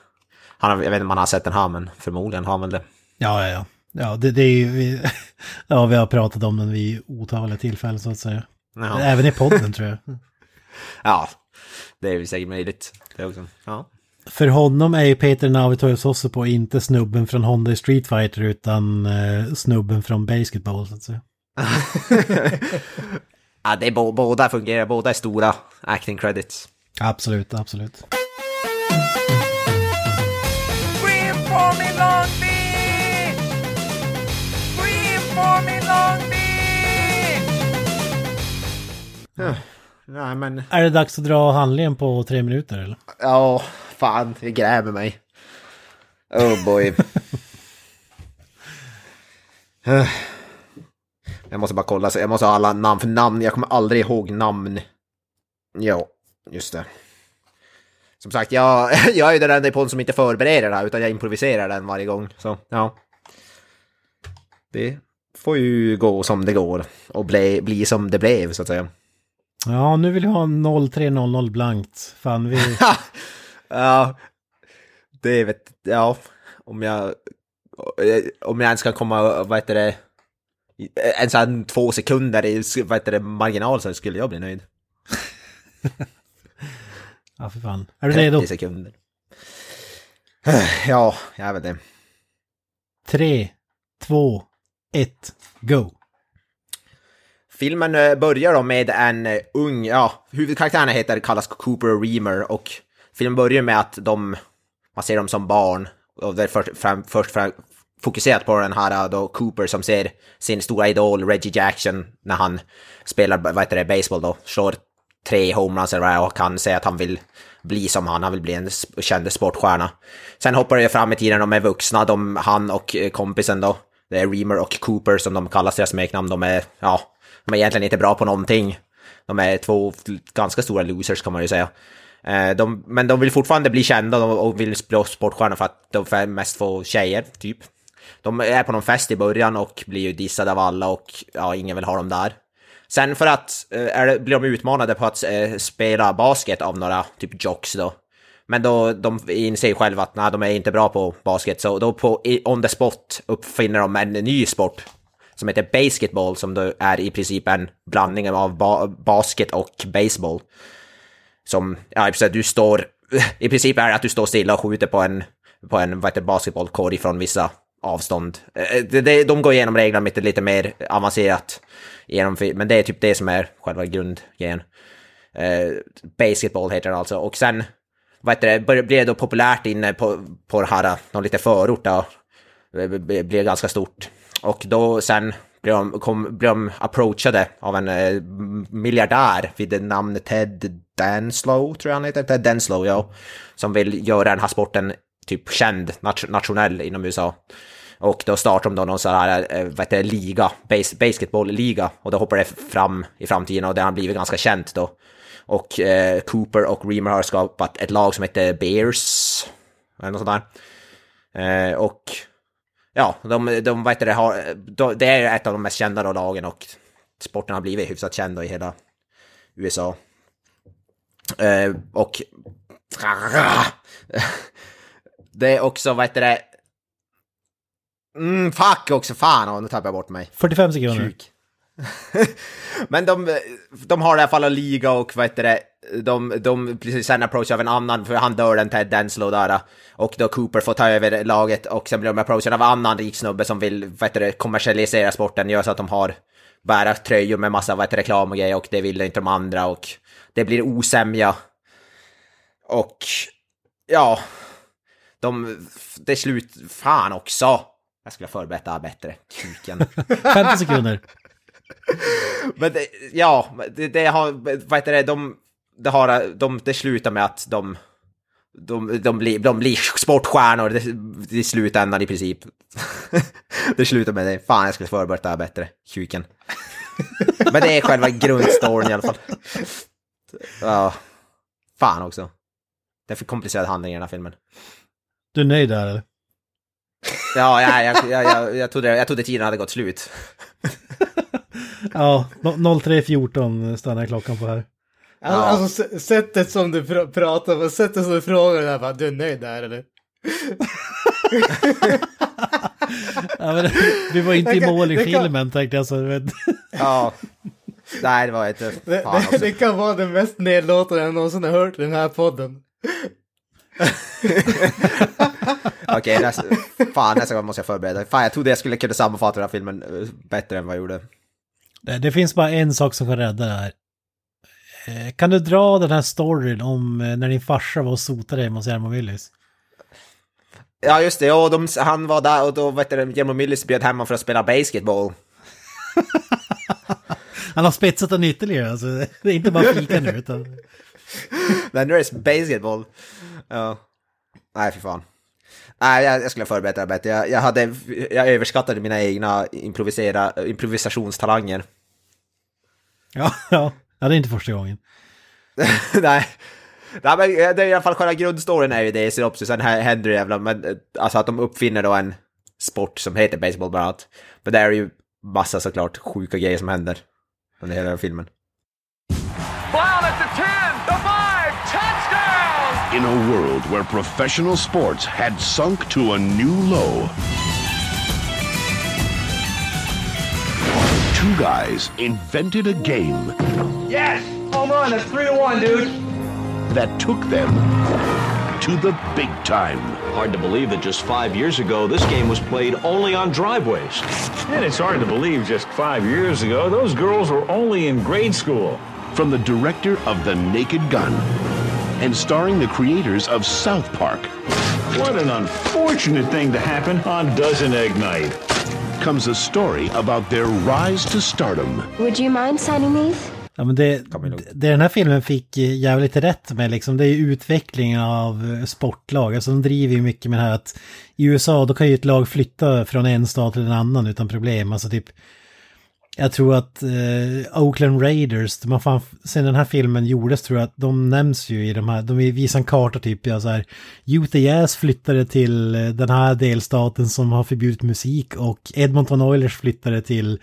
han jag vet inte om han har sett den här, men förmodligen har han väl det. Ja, ja, ja. Ja, det, det är ju... vi- [LAUGHS] Ja, vi har pratat om den vid otaliga tillfällen så att säga. Ja, Även i podden tror jag. [LAUGHS] ja det är ju säkert möjligt. Det också. Ja. För honom är ju Peter Navitorius på inte snubben från Honda i Street Fighter utan eh, snubben från Basketball så att säga. [LAUGHS] ja, det är bo- båda fungerar, båda är stora acting credits. Absolut, absolut. Scream for me, Long Beach! Scream for me, Long Beach! Nej men, Är det dags att dra handlingen på tre minuter eller? ja, fan, det grämer mig. Oh boy. [SIGHS] Jag måste bara kolla, så jag måste ha alla namn, för namn, jag kommer aldrig ihåg namn. Ja, just det. Som sagt, jag, [LAUGHS] jag är ju den enda i podden som inte förbereder det här, utan jag improviserar den varje gång. Så, ja. Det får ju gå som det går och bli, bli som det blev, så att säga. Ja, nu vill jag ha 0300 blankt. Fan, vi... [LAUGHS] Ja, det vet ja, om jag om jag ens kan komma, vad heter det, en sån två sekunder i vad heter det, marginal så skulle jag bli nöjd. [LAUGHS] Ja, för fan. Är du redo? 30 sekunder. Ja, jag vet det. Tre, två, ett, go! Filmen eh, börjar då med en eh, ung, ja, huvudkaraktärerna heter, kallas Cooper Reamer och filmen börjar med att de, man ser dem som barn och det är först, fram, först fram, fokuserat på den här då Cooper som ser sin stora idol Reggie Jackson när han spelar, vad heter det, baseball då, slår tre homeruns eller vad det är och kan säga att han vill bli som han, han vill bli en känd sportstjärna. Sen hoppar det fram i tiden, de är vuxna, de, han och eh, kompisen då, det är Reamer och Cooper som de kallas, deras smeknamn, de är, ja, de är egentligen inte bra på någonting. De är två ganska stora losers kan man ju säga. Eh, de, men de vill fortfarande bli kända och vill bli sportstjärnor för att de mest få tjejer, typ. De är på någon fest i början och blir ju dissade av alla och ja, ingen vill ha dem där. Sen för att eh, är blir de utmanade på att eh, spela basket av några typ jocks då. Men då, de inser ju själva att nej, de är inte bra på basket, så då på on the spot uppfinner de en ny sport som heter basketball, som då är i princip en blandning av ba basket och baseball. Som, ja, i princip, du står, [LAUGHS] i princip är det att du står stilla och skjuter på en, på en vad heter, det, basketbollkorg från vissa avstånd. Eh, de går igenom reglerna lite, lite mer avancerat, genom, men det är typ det som är själva grundgrejen. Eh, basketball heter det alltså, och sen vad heter det, blir det då populärt inne på, på det här, någon lite förort då, eh, Det blir ganska stort. Och då sen blir de, kom, blev de approachade av en eh, miljardär vid namn Ted Danslow, tror jag han heter, Ted Danslow, ja. Som vill göra den här sporten typ känd, nationell inom USA. Och då startar de då någon sån här, eh, vad heter det, liga, bas- basketball-liga. Och då hoppar det fram i framtiden och det har blivit ganska känt då. Och eh, Cooper och Reamer har skapat ett lag som heter Bears. Eller något sånt där. Eh, och ja, de, de, vad heter det, har, de, det är ett av de mest kända då lagen och sporten har blivit hyfsat känd då i hela USA. Eh, och det är också, vad heter det, mm, fuck också, fan, åh, nu tappade jag bort mig. 45 sekunder. [LAUGHS] Men de, de har i alla fall en liga och vad heter det, de, de precis sen approach av en annan, för han dör den Ted Denslow där. Och då Cooper får ta över laget och sen blir de approachade av en annan rik snubbe som vill, vad heter det, kommersialisera sporten, gör så att de har bära tröjor med massa, vad heter det, reklam och grejer och det vill inte de andra och det blir osämja. Och ja, de, det är slut, fan också. Jag skulle ha förberett det här bättre, kuken. [LAUGHS] 50 sekunder. Men det, ja, det, det har, vad heter det, de, det har, de, det slutar med att de, de, de, blir, de blir sportstjärnor i slutändan i princip. [LAUGHS] det slutar med det. Fan, jag skulle förberett det här bättre. Kuken. Men det är själva grundstoryn i alla fall. Ja, fan också. Det är för komplicerad handling i den här filmen. Du är nöjd där eller? [LAUGHS] Ja, ja jag, jag, jag, jag, trodde, jag trodde tiden hade gått slut. [LAUGHS] Ja, no- 03.14 stannar klockan på här. Alltså, alltså sättet som du pr pratar på, sättet som du frågar där, bara, du är nöjd där eller? [LAUGHS] Ja, men, vi var inte Det i mål i det filmen tänkte jag så. Vet. Ja. Nej, det var inte... Det, Fan det, också. det kan vara det mest nedlåtande jag någonsin har hört i den här podden. [LAUGHS] Okej, nästa, fan nästa gång måste jag förbereda. Fan, jag trodde jag skulle kunna sammanfatta den här filmen eh, bättre än vad jag gjorde. Det, det finns bara en sak som kan rädda det här. Eh, Kan du dra den här storyn om eh, när din farsa var och sotade hemma hos Jarmo Willys? Ja, just det. Ja, de, han var där och då vet du, Jermo Millis bjöd hem honom för att spela basketball. [LAUGHS] Han har spetsat den ytterligare, alltså. [LAUGHS] Det är inte bara fika nu, utan... [LAUGHS] Men nu är det basketboll. Ja. Nej, fy fan. Nej, jag, jag skulle ha förberett det bättre. Jag, jag, hade, jag överskattade mina egna improvisera, improvisationstalanger. Ja, [LAUGHS] ja. Ja, det är inte första gången. Nej. Nej, men det är i alla fall själva grundstoryn är ju det i synopsis, sen här händer det jävla, men alltså att de uppfinner då en sport som heter baseball bland annat. Men det är ju massa såklart sjuka grejer som händer under hela filmen. Brown at the 10, the 5, touchdown! In a world where professional sports had sunk to a new low, two guys invented a game Yes! Home run, that's three to one, dude. that took them to the big time. Hard to believe that just five years ago, this game was played only on driveways. And it's hard to believe just five years ago, those girls were only in grade school. From the director of The Naked Gun and starring the creators of South Park What an unfortunate thing to happen on Dozen Egg Night. comes a story about their rise to stardom. Would you mind signing these? Ja, men det, det den här filmen fick jävligt rätt med liksom, det är ju utvecklingen av eh, sportlag. Alltså de driver ju mycket med det här att i USA då kan ju ett lag flytta från en stad till en annan utan problem. Alltså typ, jag tror att eh, Oakland Raiders, de har fan, sen den här filmen gjordes tror jag att de nämns ju i de här, de visar en karta typ, ja så här, Utah Jazz flyttade till eh, den här delstaten som har förbjudit musik och Edmonton Oilers flyttade till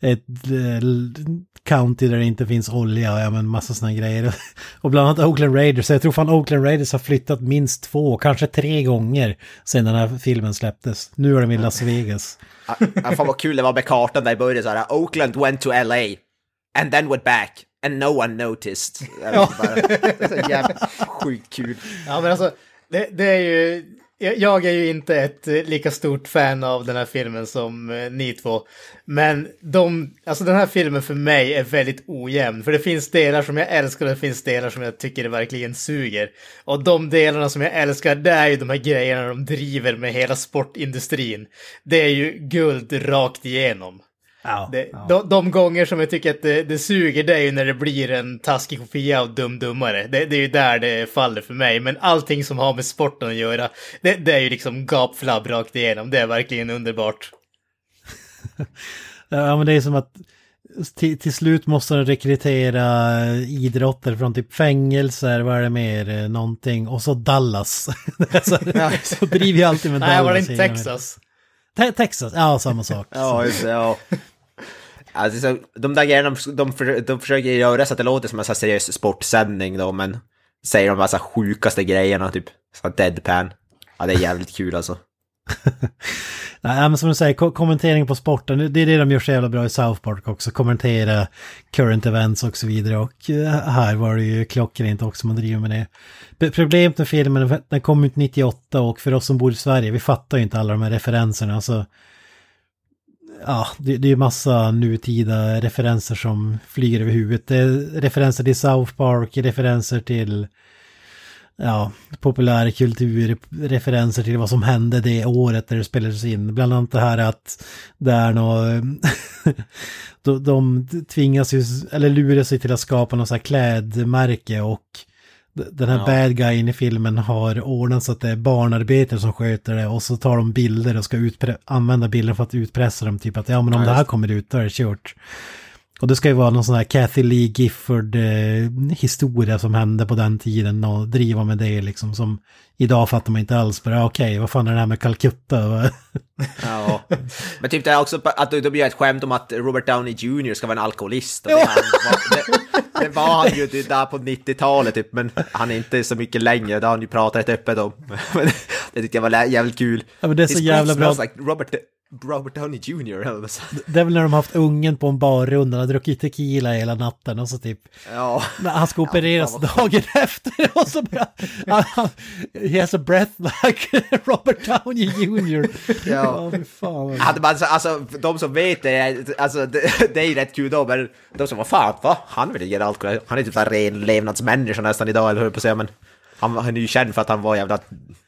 ett eh, county där det inte finns olja och ja, men massa sådana grejer. [LAUGHS] Och bland annat Oakland Raiders, så jag tror fan Oakland Raiders har flyttat minst två, kanske tre gånger sedan den här filmen släpptes. Nu är de i Las Vegas. Ja, ja, fan vad kul det var med kartan där i början såhär, Oakland went to LA and then went back and no one noticed. Bara, [LAUGHS] det är så jävla sjukt kul. Ja, men alltså, det, det är ju jag- är ju inte ett eh, lika stort fan av den här filmen som eh, ni två. Men de, alltså den här filmen för mig är väldigt ojämn. För det finns delar som jag älskar och det finns delar som jag tycker verkligen suger. Och de delarna som jag älskar, det är ju de här grejerna de driver med hela sportindustrin. Det är ju guld rakt igenom. Ja, Det, ja. de, de gånger som jag tycker att det, det suger, det är ju när det blir en taskig kopia av Dum Dummare. Det, det är ju där det faller för mig. Men allting som har med sporten att göra, det, det är ju liksom gapflabb rakt igenom. Det är verkligen underbart. [LAUGHS] Ja, men det är som att till, till slut måste de rekrytera idrottare från typ fängelser, vad är det mer, eh, någonting, och så Dallas. [LAUGHS] så, så driver ju alltid med Nej, Dallas. var det inte Texas? Te Texas, ja samma sak. Ja, just det, ja. Alltså, så, de där grejerna, de, de, för, de försöker göra så att det låter som en så här seriös sportsändning då, men säger de massa sjukaste grejerna, typ så deadpan. Ja, det är jävligt kul alltså. [LAUGHS] Nej, men som du säger, ko kommentering på sporten, det är det de gör så jävla bra i South Park också, kommentera current events och så vidare. Och eh, här var det ju klockrent också, man driver med det. Problemet med filmen, den kom ut 98 och för oss som bor i Sverige, vi fattar ju inte alla de här referenserna. Alltså, ja, det, det är ju massa nutida referenser som flyger över huvudet. Det är referenser till South Park, referenser till ja, populärkultur, referenser till vad som hände det året där det spelades in. Bland annat det här att det är något, [LAUGHS] de, de tvingas ju, eller lurar sig till att skapa något så här klädmärke och den här Ja. bad guyen i filmen har ordnat så att det är barnarbetare som sköter det och så tar de bilder och ska använda bilder för att utpressa dem. Typ att ja men om Ja, det här kommer ut då är det kört. Och det ska ju vara någon sån här Kathy Lee Gifford eh, historia som hände på den tiden och driva med det liksom som idag fattar man inte alls. Bara okej, vad fan är det här med Calcutta? [LAUGHS] Ja. Men typ det är också att de gör ett skämt om att Robert Downey Jr ska vara en alkoholist. Och det, han, var, det, det var han ju det där på 90-talet typ, men han är inte så mycket längre, det har han ju pratat rätt öppet om. [LAUGHS] Det tyckte jag var jävligt kul. Ja, men det är så His jävla bra. Like Robert, Robert Downey Jr. eller så. det är väl när de har haft ungen på en barrunda och druckit tequila hela natten och så typ Ja. när han ska opereras vad dagen efter och så bara han, He has a breath like [LAUGHS] Robert Downey Jr. Ja. fy fan. vad- Hade man, så- alltså, de som vet det, alltså, det, [LAUGHS] det är ju rätt kul då, men de som var fan, va? Han vill göra alkohol. Han är typ en ren levnadsmänniska nästan idag, eller hur på att säga, men han, han är ju känd för att han var jävla,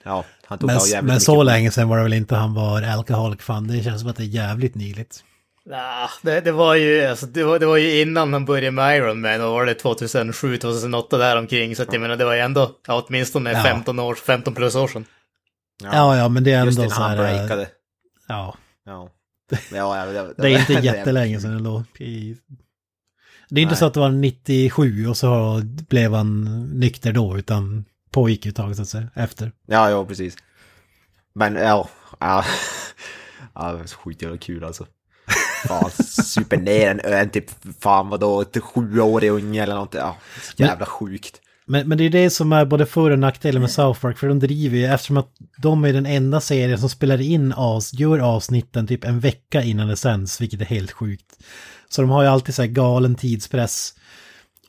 ja, han tog Men, av jävligt men mycket. så länge sedan var det väl inte han var alkoholik fan. Det känns som att det är jävligt nyligt. Nah, det, det, var ju, alltså, det, var, det var ju innan han började med Iron Man och var det 2007, 2008 där omkring. Så att jag menar, det var ju ändå ja, åtminstone Ja. 15, år, 15 plus år sedan. Ja, ja, men det är Just ändå innan så han här... breakade. Ja, Ja. Ja, ja, det, det är inte [LAUGHS] jättelänge sedan ändå. Det är inte Nej. så att det var 97 och så blev han nykter då, utan pågick ett tag så att säga, efter. Ja, ja, precis. Men ja, ja. [LAUGHS] ja jävla kul alltså. Fan, super ner en, en typ, fan vadå, sjuårig unge eller något. Ja, så Men- jävla sjukt. Men, men det är det som är både för och nackdelen med South Park, för de driver ju, eftersom att de är den enda serien som spelar in as, gör avsnitten typ en vecka innan det sänds, vilket är helt sjukt. Så de har ju alltid så här galen tidspress.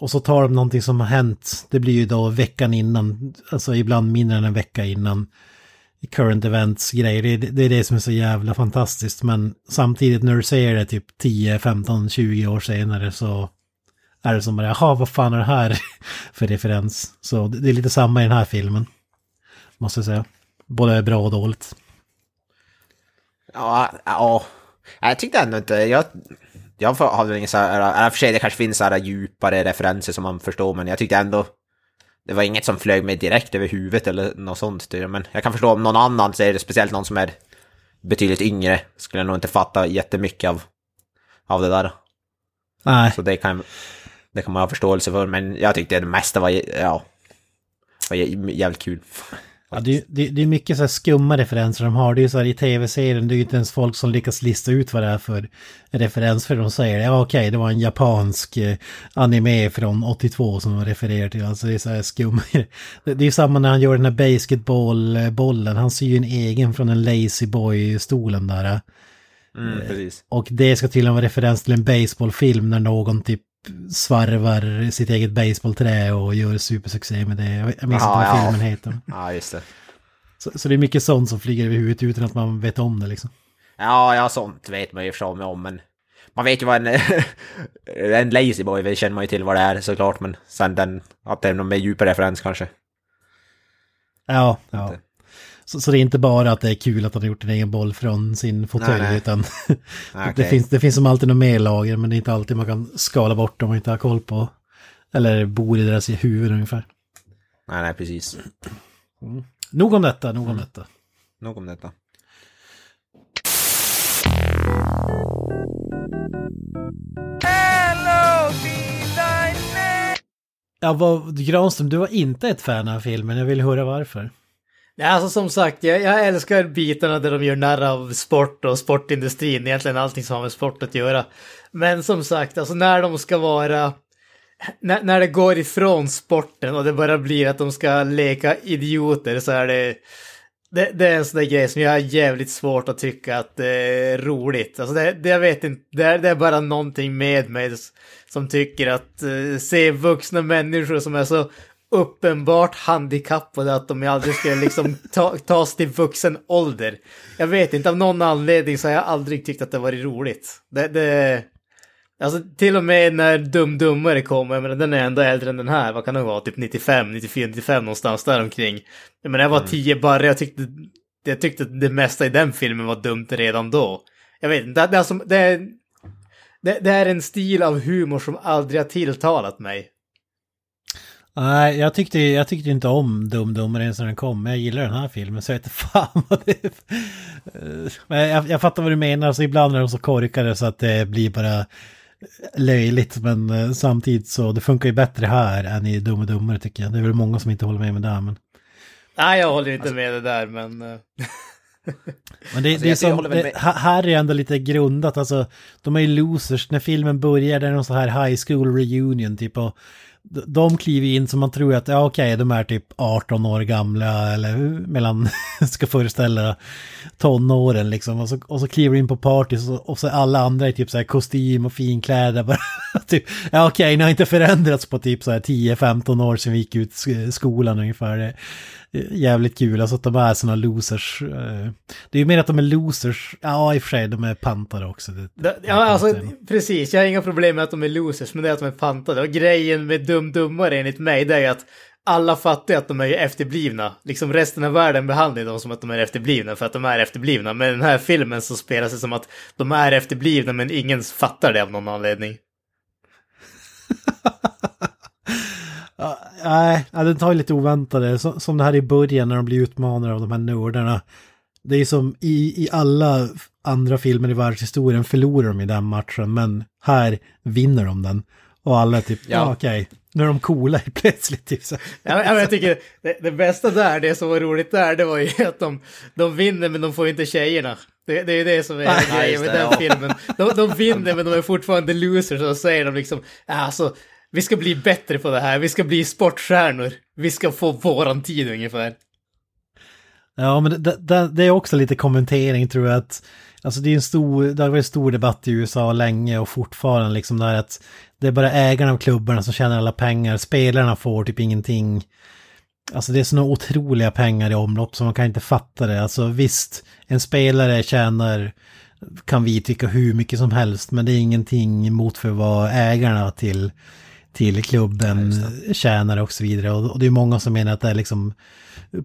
Och så tar de någonting som har hänt, det blir ju då veckan innan, alltså ibland mindre än en vecka innan current events grejer. Det, är- det är det som är så jävla fantastiskt. Men samtidigt när du säger det typ 10, 15, 20 år senare så är det som bara, jaha, vad fan är det här [LAUGHS] för referens? Så det det är lite samma i den här filmen. Måste jag säga. Både bra och dåligt. Ja, ja. Jag tyckte ändå inte, jag, jag har väl ingen så här, för sig det kanske finns så här djupare referenser som man förstår, men jag tyckte ändå det var inget som flög mig direkt över huvudet eller något sånt. Men jag kan förstå om någon annan säger det, speciellt någon som är betydligt yngre, skulle jag nog inte fatta jättemycket av, av det där. Nej, Så det kan, det kan man ha förståelse för, men jag tyckte det mesta var, ja, var jä- jävligt kul. Ja, det, det, det är mycket så här skumma referenser de har. Det är ju så här i tv-serien, det är ju inte ens folk som lyckas lista ut vad det är för referens. För de säger, ja okej, det var en japansk eh, anime från 82 som de refererar till. Alltså det är så här skum. [LAUGHS] Det, det är ju samma när han gör den här basketbollbollen. Han syr ju en egen från en lazy boy-stolen där. Mm. Och det ska tydligen vara referens till en baseballfilm när någon typ svarvar sitt eget baseballträ och gör supersuccé med det. Jag minns inte Ja, vad ja. filmen heter. Ja, just det. Så, så det är mycket sånt som flyger över huvudet utan att man vet om det liksom. Ja, ja, sånt vet man ju för sig om, men man vet ju vad en, [LAUGHS] en lazyboy det känner man ju till vad det är såklart, men sen den, att det är någon mer djupare referens kanske. Ja, ja. Så, så det är inte bara att det är kul att han har gjort en egen boll från sin fåtölj utan [LAUGHS] Nej, [LAUGHS] det, finns, det finns som alltid något mer lager men det är inte alltid man kan skala bort om man inte har koll på eller bor i deras huvud ungefär. Nej, nej, precis. Nog om detta, nog om detta. Nog om detta. Ja, vad, Granström, du var inte ett fan av filmen, jag vill höra varför. Nej, alltså som sagt, jag, jag älskar bitarna där de gör narr av sport och sportindustrin, egentligen allting som har med sport att göra. Men som sagt, alltså när de ska vara... När, när det går ifrån sporten och det bara blir att de ska leka idioter så är det... Det, det är en sån där grej som jag har jävligt svårt att tycka att det är roligt. Alltså det, det jag vet inte, det är, det är bara någonting med mig som tycker att eh, se vuxna människor som är så uppenbart handikappade att de aldrig ska liksom ta, tas till vuxen ålder. Jag vet inte, av någon anledning så har jag aldrig tyckt att det varit roligt. Det, det, alltså till och med när Dum Dummare kommer, men den är ändå äldre än den här, vad kan det vara, typ 95, 94, 95 någonstans där omkring. Men när jag var tio bara, jag tyckte, jag tyckte att det mesta i den filmen var dumt redan då. Jag vet inte, det, det, som, det, det, det är en stil av humor som aldrig har tilltalat mig. Nej, jag tyckte, jag tyckte inte om Dum Dummare ens när den kom, men jag gillar den här filmen så jag vet fan vad det är. Eh, Men jag, jag fattar vad du menar, så ibland är de så korkade så att det blir bara löjligt, men eh, samtidigt så det funkar ju bättre här än i Dum och Dummare tycker jag. Det är väl många som inte håller med med det, men... Nej, jag håller inte med det där, men... eh, [LAUGHS] Men det, Alltså, det är som, det, här är ändå lite grundat, alltså de är ju losers, när filmen börjar det är någon så här high school reunion typ och de kliver in som man tror att, ja okej, de är typ 18 år gamla eller mellan, [LAUGHS] ska föreställa tonåren liksom och så, och så kliver de in på party och så, och så alla andra i typ så här kostym och finkläder bara, [LAUGHS] typ, ja okej, ni har inte förändrats på typ så här 10-15 år sedan vi gick ut skolan ungefär. Jävligt kul, alltså att de är såna losers. eh. Det är ju mer att de är losers, ja i och för sig, de är pantare också. Det, Det- Ja, alltså precis. Jag har inga problem med att de är losers, men det är att de är pantade. Och grejen med Dum Dummare enligt mig, det är ju att alla fattar att de är efterblivna. Liksom resten av världen behandlar dem som att de är efterblivna för att de är efterblivna. Men i den här filmen så spelas det som att de är efterblivna men ingen fattar det av någon anledning. [LAUGHS] Nej, ja, den tar ju lite oväntade. Som, som det här i början när de blir utmanade av de här nördarna. Det är som i, i alla andra filmer i världshistorien förlorar de i den matchen, men här vinner de den. Och alla är typ, ja, ah, okej, okay. nu är de coola [LAUGHS] plötsligt. Typ så. Ja, jag tycker det, det, bästa där, det som var roligt där, det var ju att de, de vinner men de får inte tjejerna. Det, det är ju det som är grejen med den ja. filmen. De, de vinner men de är fortfarande losers och så säger de liksom, alltså, vi ska bli bättre på det här, vi ska bli sportstjärnor, vi ska få våran tid ungefär. Ja, men det, det, det, är också lite kommentering tror jag att Alltså det är en stor, det har varit en stor debatt i USA länge och fortfarande liksom där att det är bara ägarna av klubbarna som tjänar alla pengar, spelarna får typ ingenting. Alltså det är sådana otroliga pengar i omlopp som man kan inte fatta det. Alltså visst, en spelare tjänar, kan vi tycka hur mycket som helst, men det är ingenting mot för vad ägarna till, till klubben ja, tjänar och så vidare. Och, och det är många som menar att det är liksom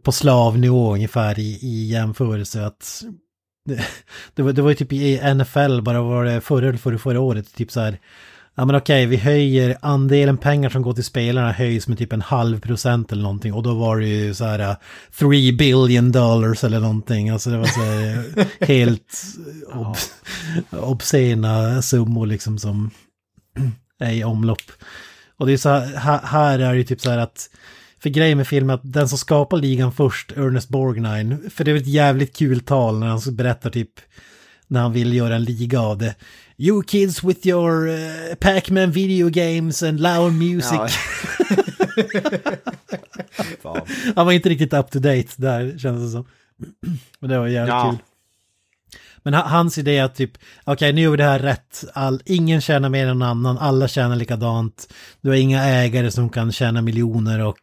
på slavnivå ungefär i, i jämförelse. Att det, [LAUGHS] det, var, det var ju typ i NFL bara var det förra eller förra, förra året, typ så här. Ja men okej, vi höjer andelen pengar som går till spelarna höjs med typ en halv procent eller någonting. Och då var det ju så här 3 billion dollars eller någonting. Alltså det var så här [LAUGHS] helt ob obscena summor liksom som [CLEARS THROAT] är i omlopp. Och det är så här, här är det ju typ så här att för grejen med filmen att den som skapar ligan först, Ernest Borgnine, för det är ett jävligt kul tal när han berättar typ när han vill göra en liga av det. You kids with your uh, Pac-Man video games and loud music. Ja. [LAUGHS] han var inte riktigt up to date där kändes det som. Men det var jävligt ja. kul. Men hans idé är att typ, okej okay, nu gör vi det här rätt, All, ingen tjänar mer än någon annan, alla tjänar likadant. Du har inga ägare som kan tjäna miljoner och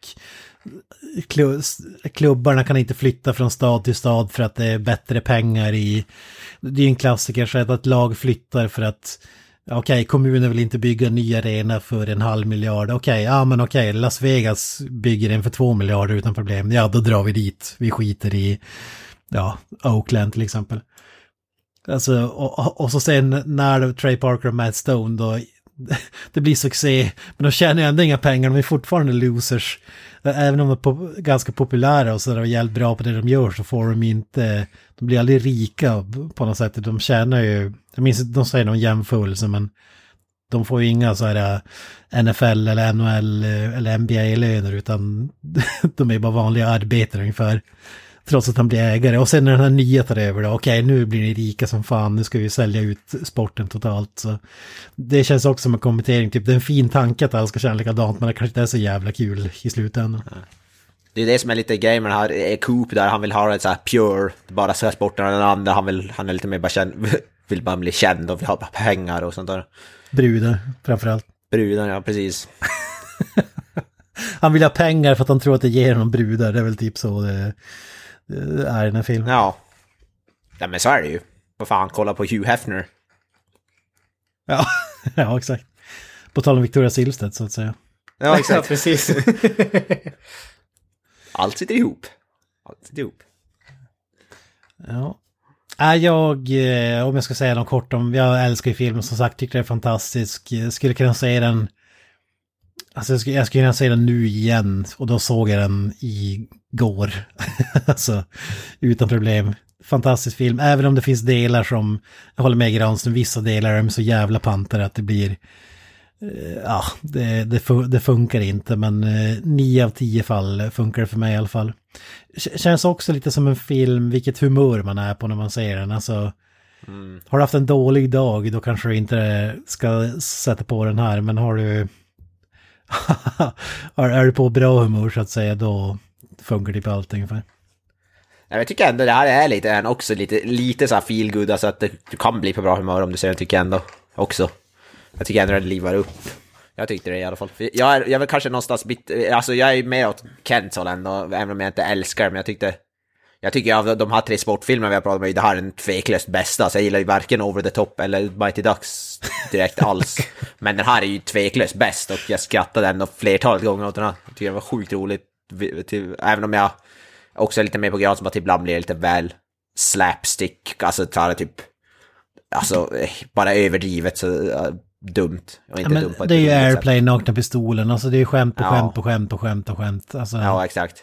klubbarna kan inte flytta från stad till stad för att det är bättre pengar i... Det är en klassiker så att ett lag flyttar för att Okej, okay, kommunen vill inte bygga en ny arena för en halv miljard. Okej, okay, ja men okej, okay, Las Vegas bygger en för två miljarder utan problem. Ja, då drar vi dit. Vi skiter i, ja, Oakland till exempel. Alltså, och, och så sen när Trey Parker och Matt Stone då, [LAUGHS] det blir succé, men de tjänar ju ändå inga pengar, de är fortfarande losers. Även om de är ganska populära och sådär och jävligt bra på det de gör så får de inte, de blir aldrig rika på något sätt. De tjänar ju, jag minns inte, de säger någon jämförelse men de får ju inga så här äh, NFL eller NHL äh, eller NBA-löner utan [LAUGHS] de är bara vanliga arbetare ungefär. Trots att han blir ägare. Och sen när den här nya tar över då, okej okay, nu blir ni rika som fan, nu ska vi sälja ut sporten totalt. Så det känns också som en kommentering, typ det är en fin tanke att alla ska känna likadant, men det kanske inte är så jävla kul i slutändan. Det är det som är lite grejen med den här Coop där, han vill ha det så här pure, bara så här sporten den andra, han vill, han är lite mer bara känd, [LAUGHS] vill bara bli känd och vill ha pengar och sånt där. Brudar, framförallt. Brudar, ja precis. [LAUGHS] han vill ha pengar för att han tror att det ger honom brudar, det är väl typ så det är i den här filmen. Ja. Ja men så är det ju. Vad fan, kolla på Hugh Hefner. Ja, [LAUGHS] ja exakt. På tal om Victoria Silvstedt så att säga. Ja, [LAUGHS] exakt. ja, precis. [LAUGHS] Allt sitter ihop. Allt sitter ihop. Ja. Är jag, eh, om jag ska säga något kort om, jag älskar ju filmen som sagt, tycker det är fantastisk. Skulle kunna säga den, alltså jag skulle, jag skulle kunna säga den nu igen och då såg jag den igår. [LAUGHS] alltså, utan problem. Fantastisk film, även om det finns delar som, jag håller med Granström, vissa delar är så jävla pantare att det blir Eh, ja, det, det, det, funkar inte men eh, nio av tio fall funkar det för mig i alla fall. Känns också lite som en film, vilket humör man är på när man ser den. Alltså, mm. Har du haft en dålig dag då kanske du inte ska sätta på den här men har du... [LAUGHS] är du på bra humör så att säga då funkar typ allt ungefär. Jag tycker ändå det här är lite, också lite, lite så här feel good, alltså att du kan bli på bra humör om du ser den tycker jag ändå också. Jag tycker ändå det livar upp. Jag tyckte det i alla fall. Jag är, jag är väl kanske någonstans bit, alltså jag är med åt Kents håll ändå, även om jag inte älskar det, men jag tyckte jag tycker av de här tre sportfilmerna vi har pratat om, det här är den tveklöst bästa. Så jag gillar ju varken Over the Top eller Mighty Ducks direkt alls. [LAUGHS] Men den här är ju tveklöst bäst och jag skrattade ändå flertalet gånger åt den här. Jag tycker det var sjukt till- Även om jag också är lite mer på grad som att ibland blir lite väl slapstick. Alltså tar typ... Alltså eh, bara överdrivet så eh, dumt. Och Ja, inte men dumt det är ju. Airplane, Nakna Pistolen, alltså det är skämt på Ja. skämt på skämt på skämt på skämt. Alltså, Ja, exakt.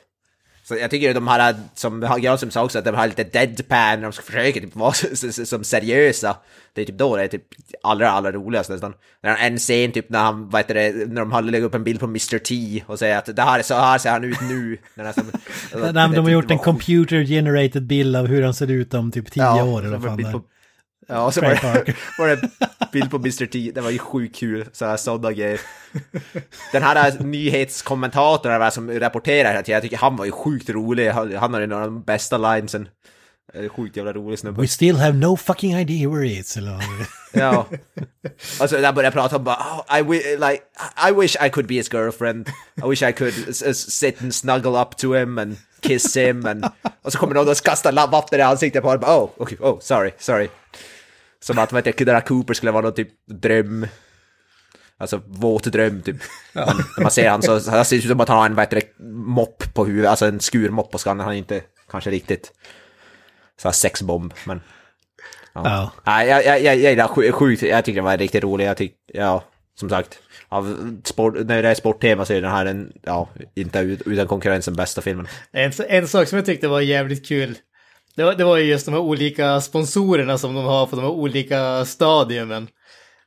Så jag tycker de här, som Granström sa också, att de har lite deadpan, när de ska försöka typ vara som seriösa. Det är typ då det är typ allra, allra roligast nästan. När han- en scen typ när han, vad heter det, när de har lagt upp en bild på Mr T och säger att det här är så här ser han ut nu. Som, [LAUGHS] Nej, men de har gjort en computer generated bild av hur han ser ut om typ tio Ja, år eller vad fan det är. Ja, och så var det, [LAUGHS] var det bild på Mr T, det var ju sjukt kul, så sådana grejer. Den här nyhetskommentatorn där som rapporterar hela tiden, jag tycker han var ju sjukt rolig, han har ju några av de bästa linesen. Eh, Sjukt jävla rolig snubbe. We still have no fucking idea where he is. Eller. [LAUGHS] Ja. Alltså där började jag prata om bara, oh, I, like, I wish I could be his girlfriend. I wish I could sit and snuggle up to him and kiss him and... Och så kommer någon och kastar vatten i ansiktet på honom. Oh, okay, oh, sorry, sorry. Som att vet jag, där Cooper skulle vara någon typ dröm. Alltså våt dröm typ. Men när man ser han så, det ser ut som att han har en vad heter det, mopp på huvudet, alltså en skurmopp på skallen. Han är inte kanske riktigt så här sexbomb, men... Ja. Nej, jag, jag, jag, jag gillar sj- sjukt, jag tycker den var riktigt rolig. Jag tycker, ja, som sagt, av sport, när det är sporttema så är den här en, ja, inte ut- utan konkurrens den bästa filmen. En, en sak som jag tyckte var jävligt kul, det var, det var ju just de här olika sponsorerna som de har på de här olika stadiumen.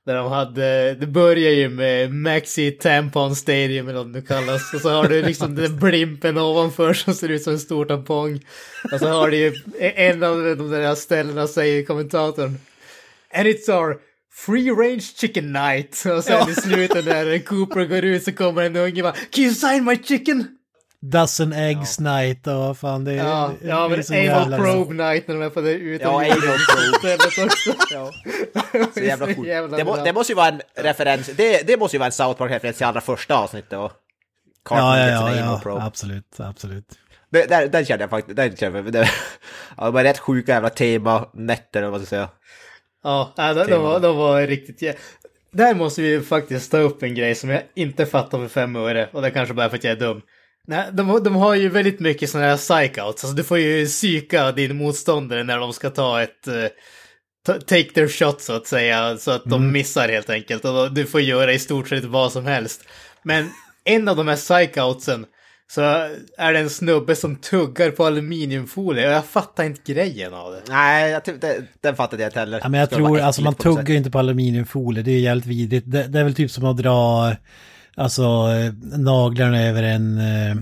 Där de hade, det börjar ju med Maxi Tampon Stadium eller vad det nu kallas. Och så har du liksom den blimpen ovanför som ser ut som en stor tampong. Och så har du ju en av de där ställena säger kommentatorn. And it's our free range chicken night. Och sen i slutet när Cooper går ut så kommer en unge och bara Can you sign my chicken? Dozen eggs night och vad fan det är. Ja, ja det är men anal jävla- probe night när de är på det utan Ja, anal probe. [LAUGHS] Ja. Så jävla jävla Det, må, det måste ju vara en referens, det, det måste ju vara en South Park-referens till allra första avsnittet. Och Ja, ja, ja, ja, probe. absolut, absolut. Det- Där, där kände jag faktiskt, där kände jag, det, ja, var rätt sjuka jävla tema, nätter eller vad man ska säga. Ja, ja, de, de, var, de var riktigt... jä- Där måste vi faktiskt ta upp en grej som jag inte fattar för fem öre. Och det är kanske bara för att jag är dum. Nej, de, de har ju väldigt mycket sådana här psych-outs. Alltså du får ju psyka din motståndare när de ska ta ett... ta- take their shot så att säga. Så att de missar helt enkelt. Och du får göra i stort sett vad som helst. Men en av de här psych-outsen så är det en snubbe som tuggar på aluminiumfolie. Och jag fattar inte grejen av det. Nej, jag, det, den fattade jag inte heller. Ja, men jag tror, alltså man tuggar ju inte på aluminiumfolie, det är jävligt vidrigt. Det, det är väl typ som att dra, alltså eh, naglarna över en, eh,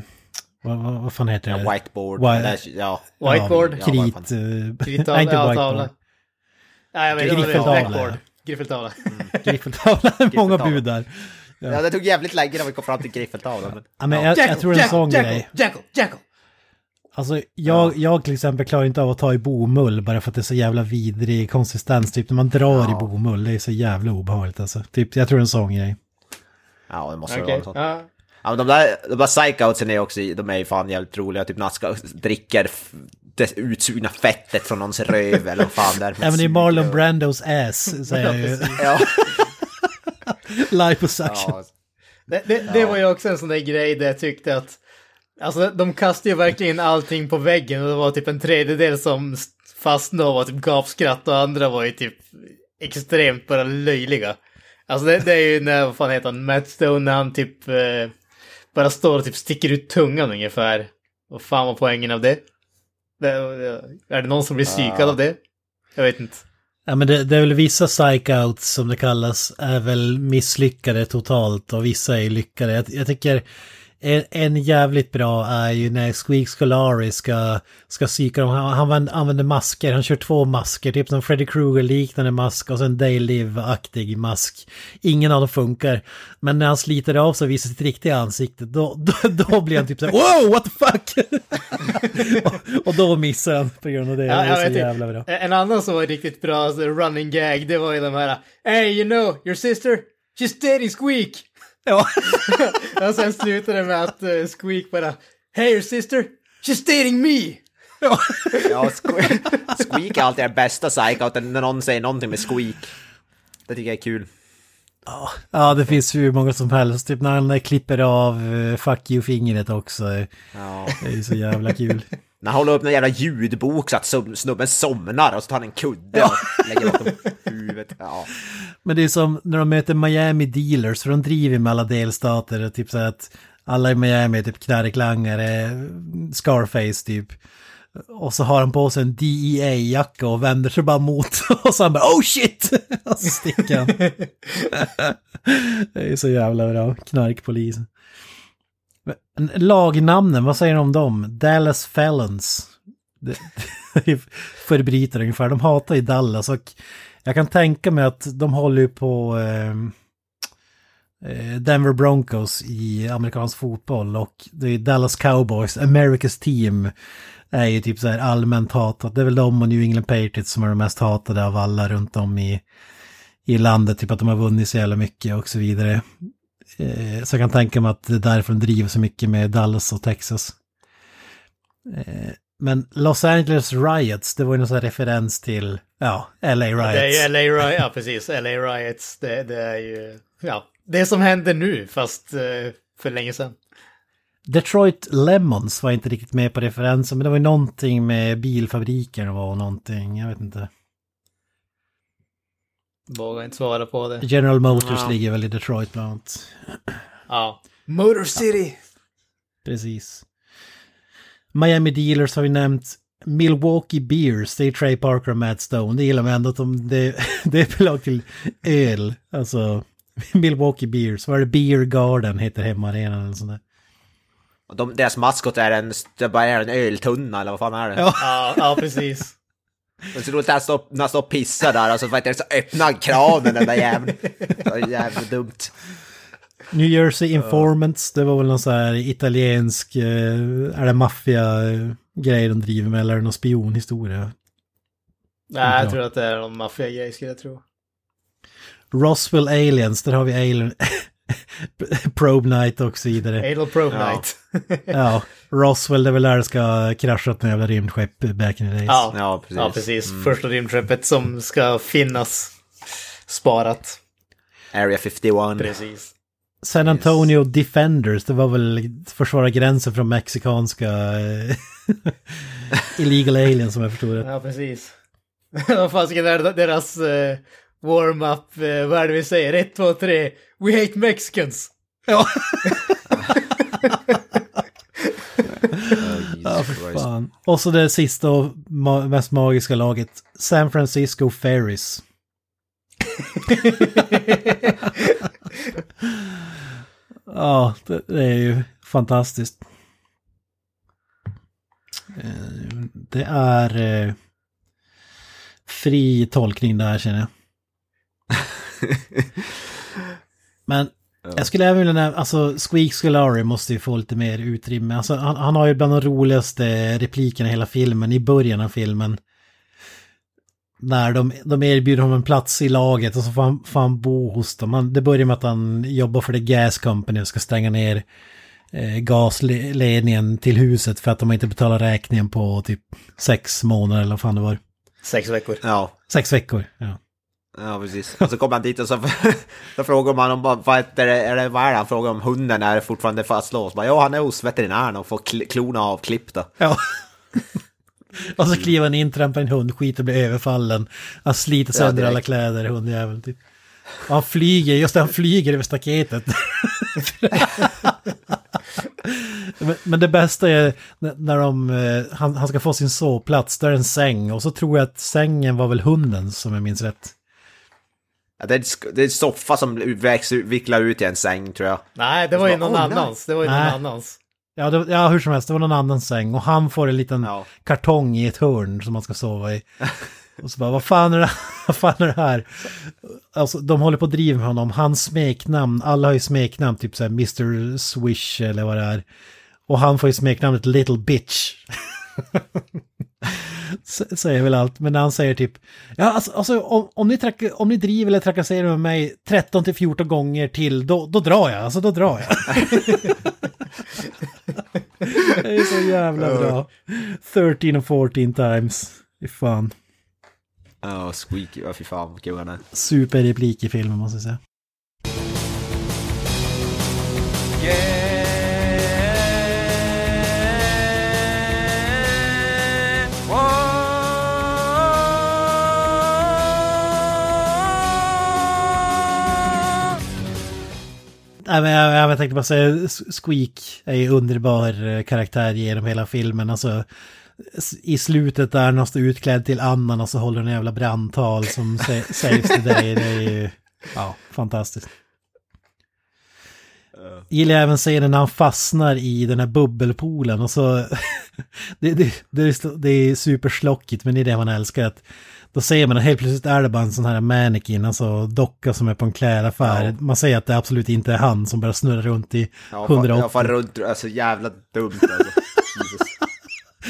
vad, vad, vad fan heter det? Ja, whiteboard. Whi- Där, ja. Whiteboard. Ja, Krit, eh, Krittavla, [LAUGHS] nej inte ja, whiteboard. tavla. Ja, jag vet inte. Griffeltavla, Blackboard. ja. Griffeltavla. [LAUGHS] Griffeltavla, [LAUGHS] många Griffeltavla. bud där. Ja, det tog jävligt länge när vi kom fram till griffeltavlan. Men... Ja, men jag, jag tror en sån grej. Jackal, Jackal. Alltså jag, jag till exempel klarar inte av att ta i bomull bara för att det är så jävla vidrig konsistens. Typ när man drar i bomull, det är så jävla obehagligt alltså. Typ, jag tror en sån grej. Ja, det måste Okej. vara något sånt. Ja. Ja, men de där, de där psychoutsen är också, de är ju fan jävligt roliga. Typ ska dricker det utsugna fettet från någons röv eller vad fan där. Även i Marlon Brandos ass, säger jag ju. Ja, Liposuction. ja. [LAUGHS] Det, det, det var ju också en sån där grej där jag tyckte att Alltså de kastade ju verkligen allting på väggen och det var typ en tredjedel som fastnade och var typ gapskratt och andra var ju typ extremt bara löjliga. Alltså det, det är ju när, vad fan heter han, Matt Stone när han typ eh, bara står och typ sticker ut tungan ungefär. Vad fan var poängen av det? det är det någon som blir psykad av det? Jag vet inte. Ja men det, det är väl vissa psych-outs som det kallas är väl misslyckade totalt och vissa är lyckade. Jag, jag tycker en, en jävligt bra är ju när Squeak Scolari ska, ska psyka dem. Han, han använder- masker, han kör två masker, typ som Freddy Krueger liknande mask och sen Day Live-aktig mask. Ingen av dem funkar. Men när han sliter av sig och visar sitt riktiga ansikte, då, [LAUGHS] då, då blir han typ så här, wow, what the fuck! [LAUGHS] och, och då missar han på grund av det. Ja, det är så jävla bra. En annan som var riktigt bra alltså, running gag, det var ju de här Hey you know, your sister, she's dating Squeak! Ja. [LAUGHS] och sen slutade det med att uh, Squeak bara Hey your sister, she's dating me! Ja, Sque- Squeak är alltid den bästa psychouten när någon säger någonting med Squeak. Det tycker jag är kul. Ja, det finns hur många som helst. Typ när han klipper av uh, fuck you-fingret också. Ja. Det är ju så jävla kul. När han håller upp en jävla ljudbok så att snubben somnar och så tar han en kudde och lägger bakom huvudet. Ja. Men det är som när de möter Miami Dealers, för de driver med alla delstater och typ så att alla i Miami är typ knarklangare, Scarface typ. Och så har han på sig en DEA-jacka och vänder sig bara mot [LAUGHS] och så han bara oh shit! [LAUGHS] Och så sticker han. [LAUGHS] Det är så jävla bra, knarkpolis. Lagnamnen, vad säger de om dem? Dallas Felons. [LAUGHS] Förbrytare ungefär, de hatar ju Dallas och jag kan tänka mig att de håller ju på ehm, eh, Denver Broncos i amerikansk fotboll och det är Dallas Cowboys, America's team är ju typ så här allmänt hatat. Det är väl de och New England Patriots som är de mest hatade av alla runt om i, i landet, typ att de har vunnit så jävla mycket och så vidare. Eh, så jag kan tänka mig att det är därför de driver så mycket med Dallas och Texas. Eh, men Los Angeles Riots, det var ju någon sån referens till, ja, LA Riots. Det är LA Riots, ja precis. LA Riots, det, det är ju, ja, det som händer nu fast eh, för länge sedan. Detroit Lemons var inte riktigt med på referensen, men det var ju någonting med bilfabriken och någonting, jag vet inte. Vågar inte svara på det. General Motors Ja. ligger väl i Detroit bland annat. Ja. Motor City! Precis. Miami Dealers har vi nämnt. Milwaukee Beers, det är Trey Parker och Matt Stone. Det gillar man ändå att de, det, [LAUGHS] det är förlag till öl. Alltså, Milwaukee Beers. Vad är det? Beer Garden heter hemmaarenan eller sånt där. Och de, deras maskot är en, det bara är en öltunna eller vad fan är det? Ja. Ja, ja precis. Det är så roligt när han står, när han står och pissar där och så, vad heter det, så öppnar han kranen den där jäveln. Jävligt dumt. New Jersey Informants, det var väl någon så här italiensk, eh, är det maffia-grej de driver med eller är det någon spionhistoria? Nej, jag tror att det är någon maffiagrej skulle jag tro. Roswell Aliens, där har vi Alien, [LAUGHS] [LAUGHS] Probe Night och så vidare. Adel Probe Ja. Night. Ja, Roswell, det är väl där det ska krascha ett jävla rymdskepp back in the days. Ja, Ja, precis. ja, precis. Första rymdskeppet som ska finnas sparat. Area 51. Precis. San Antonio Defenders, det var väl försvara gränsen från mexikanska eh, [LAUGHS] illegal aliens som jag förstod det. Ja, precis. [LAUGHS] Vad fasiken är deras uh, warm-up, uh, vad är det vi säger? Ett, två, tre. We hate Mexicans! Ja, [LAUGHS] Ja, fan. Och så det sista och ma- mest magiska laget, San Francisco Ferries. [LAUGHS] ja, det, det är ju fantastiskt. Eh, Det är eh, fri tolkning där känner jag. [LAUGHS] Men jag skulle även vilja nämna, alltså Squeak Scolari måste ju få lite mer utrymme. Alltså, han, han har ju bland de roligaste replikerna i hela filmen, i början av filmen. När de, de erbjuder honom en plats i laget och så får han, får han bo hos dem. Han, det börjar med att han jobbar för The Gas Company och ska stänga ner eh, gasledningen till huset för att de inte betalar räkningen på typ sex månader eller vad fan det var. Sex veckor. Ja, Sex veckor, ja. Ja, precis. Och så kommer han dit och så, [LAUGHS] så frågar man om vad, heter det, eller vad är det han frågar om hunden är fortfarande fastlåst. Ja, han är hos veterinären och får kl- klorna avklippta. Ja. [LAUGHS] och så kliver han in, trampar en hundskit och blir överfallen. Han sliter Ja, sönder direkt. alla kläder, hundjäveln. Typ. Och han flyger, just det, han flyger över staketet. [LAUGHS] men, men det bästa är när de, eh, han, han ska få sin sovplats, där är en säng. Och så tror jag att sängen var väl hundens, om jag minns rätt. Ja, det, är, det är en soffa som växer, vicklar ut i en säng tror jag. Nej, det var ju någon oh, nej. annans. Det var ju någon annans. Ja, det, ja, hur som helst, det var någon annan säng. Och han får en liten Ja. kartong i ett hörn som man ska sova i. [LAUGHS] Och så bara, vad fan är det, [LAUGHS] vad fan är det här? Alltså, de håller på att driva med honom. Hans smeknamn, alla har ju smeknamn, typ såhär Mr. Swish eller vad det är. Och han får ju smeknamnet Little Bitch. [LAUGHS] Säger väl allt, men när han säger typ, ja alltså, alltså om, om, ni track, om ni driver eller trakasserar med mig 13 till 14 gånger till, då, då drar jag, alltså då drar jag. [LAUGHS] det är så jävla bra. 13 och 14 times. Fy fan. Ja, Squeaky, ja fy fan vad kul han är. Superreplik i filmen måste jag säga. Nej, men jag, jag tänkte bara säga, Squeak är ju underbar eh, karaktär genom hela filmen. Alltså, i slutet där när han står utklädd till annan och så håller en jävla brandtal som saves the day. Det är ju, ja, fantastiskt. Gillar jag även scenen när han fastnar i den här bubbelpoolen och så... [LAUGHS] det, det, det, är, det är superslockigt men det är det man älskar. Att då ser man att helt plötsligt är det bara en sån här mannequin, alltså docka som är på en klädaffär. Ja. Man säger att det absolut inte är han som börjar snurra runt i Ja, fan, 180. jag far runt, alltså jävla dumt alltså.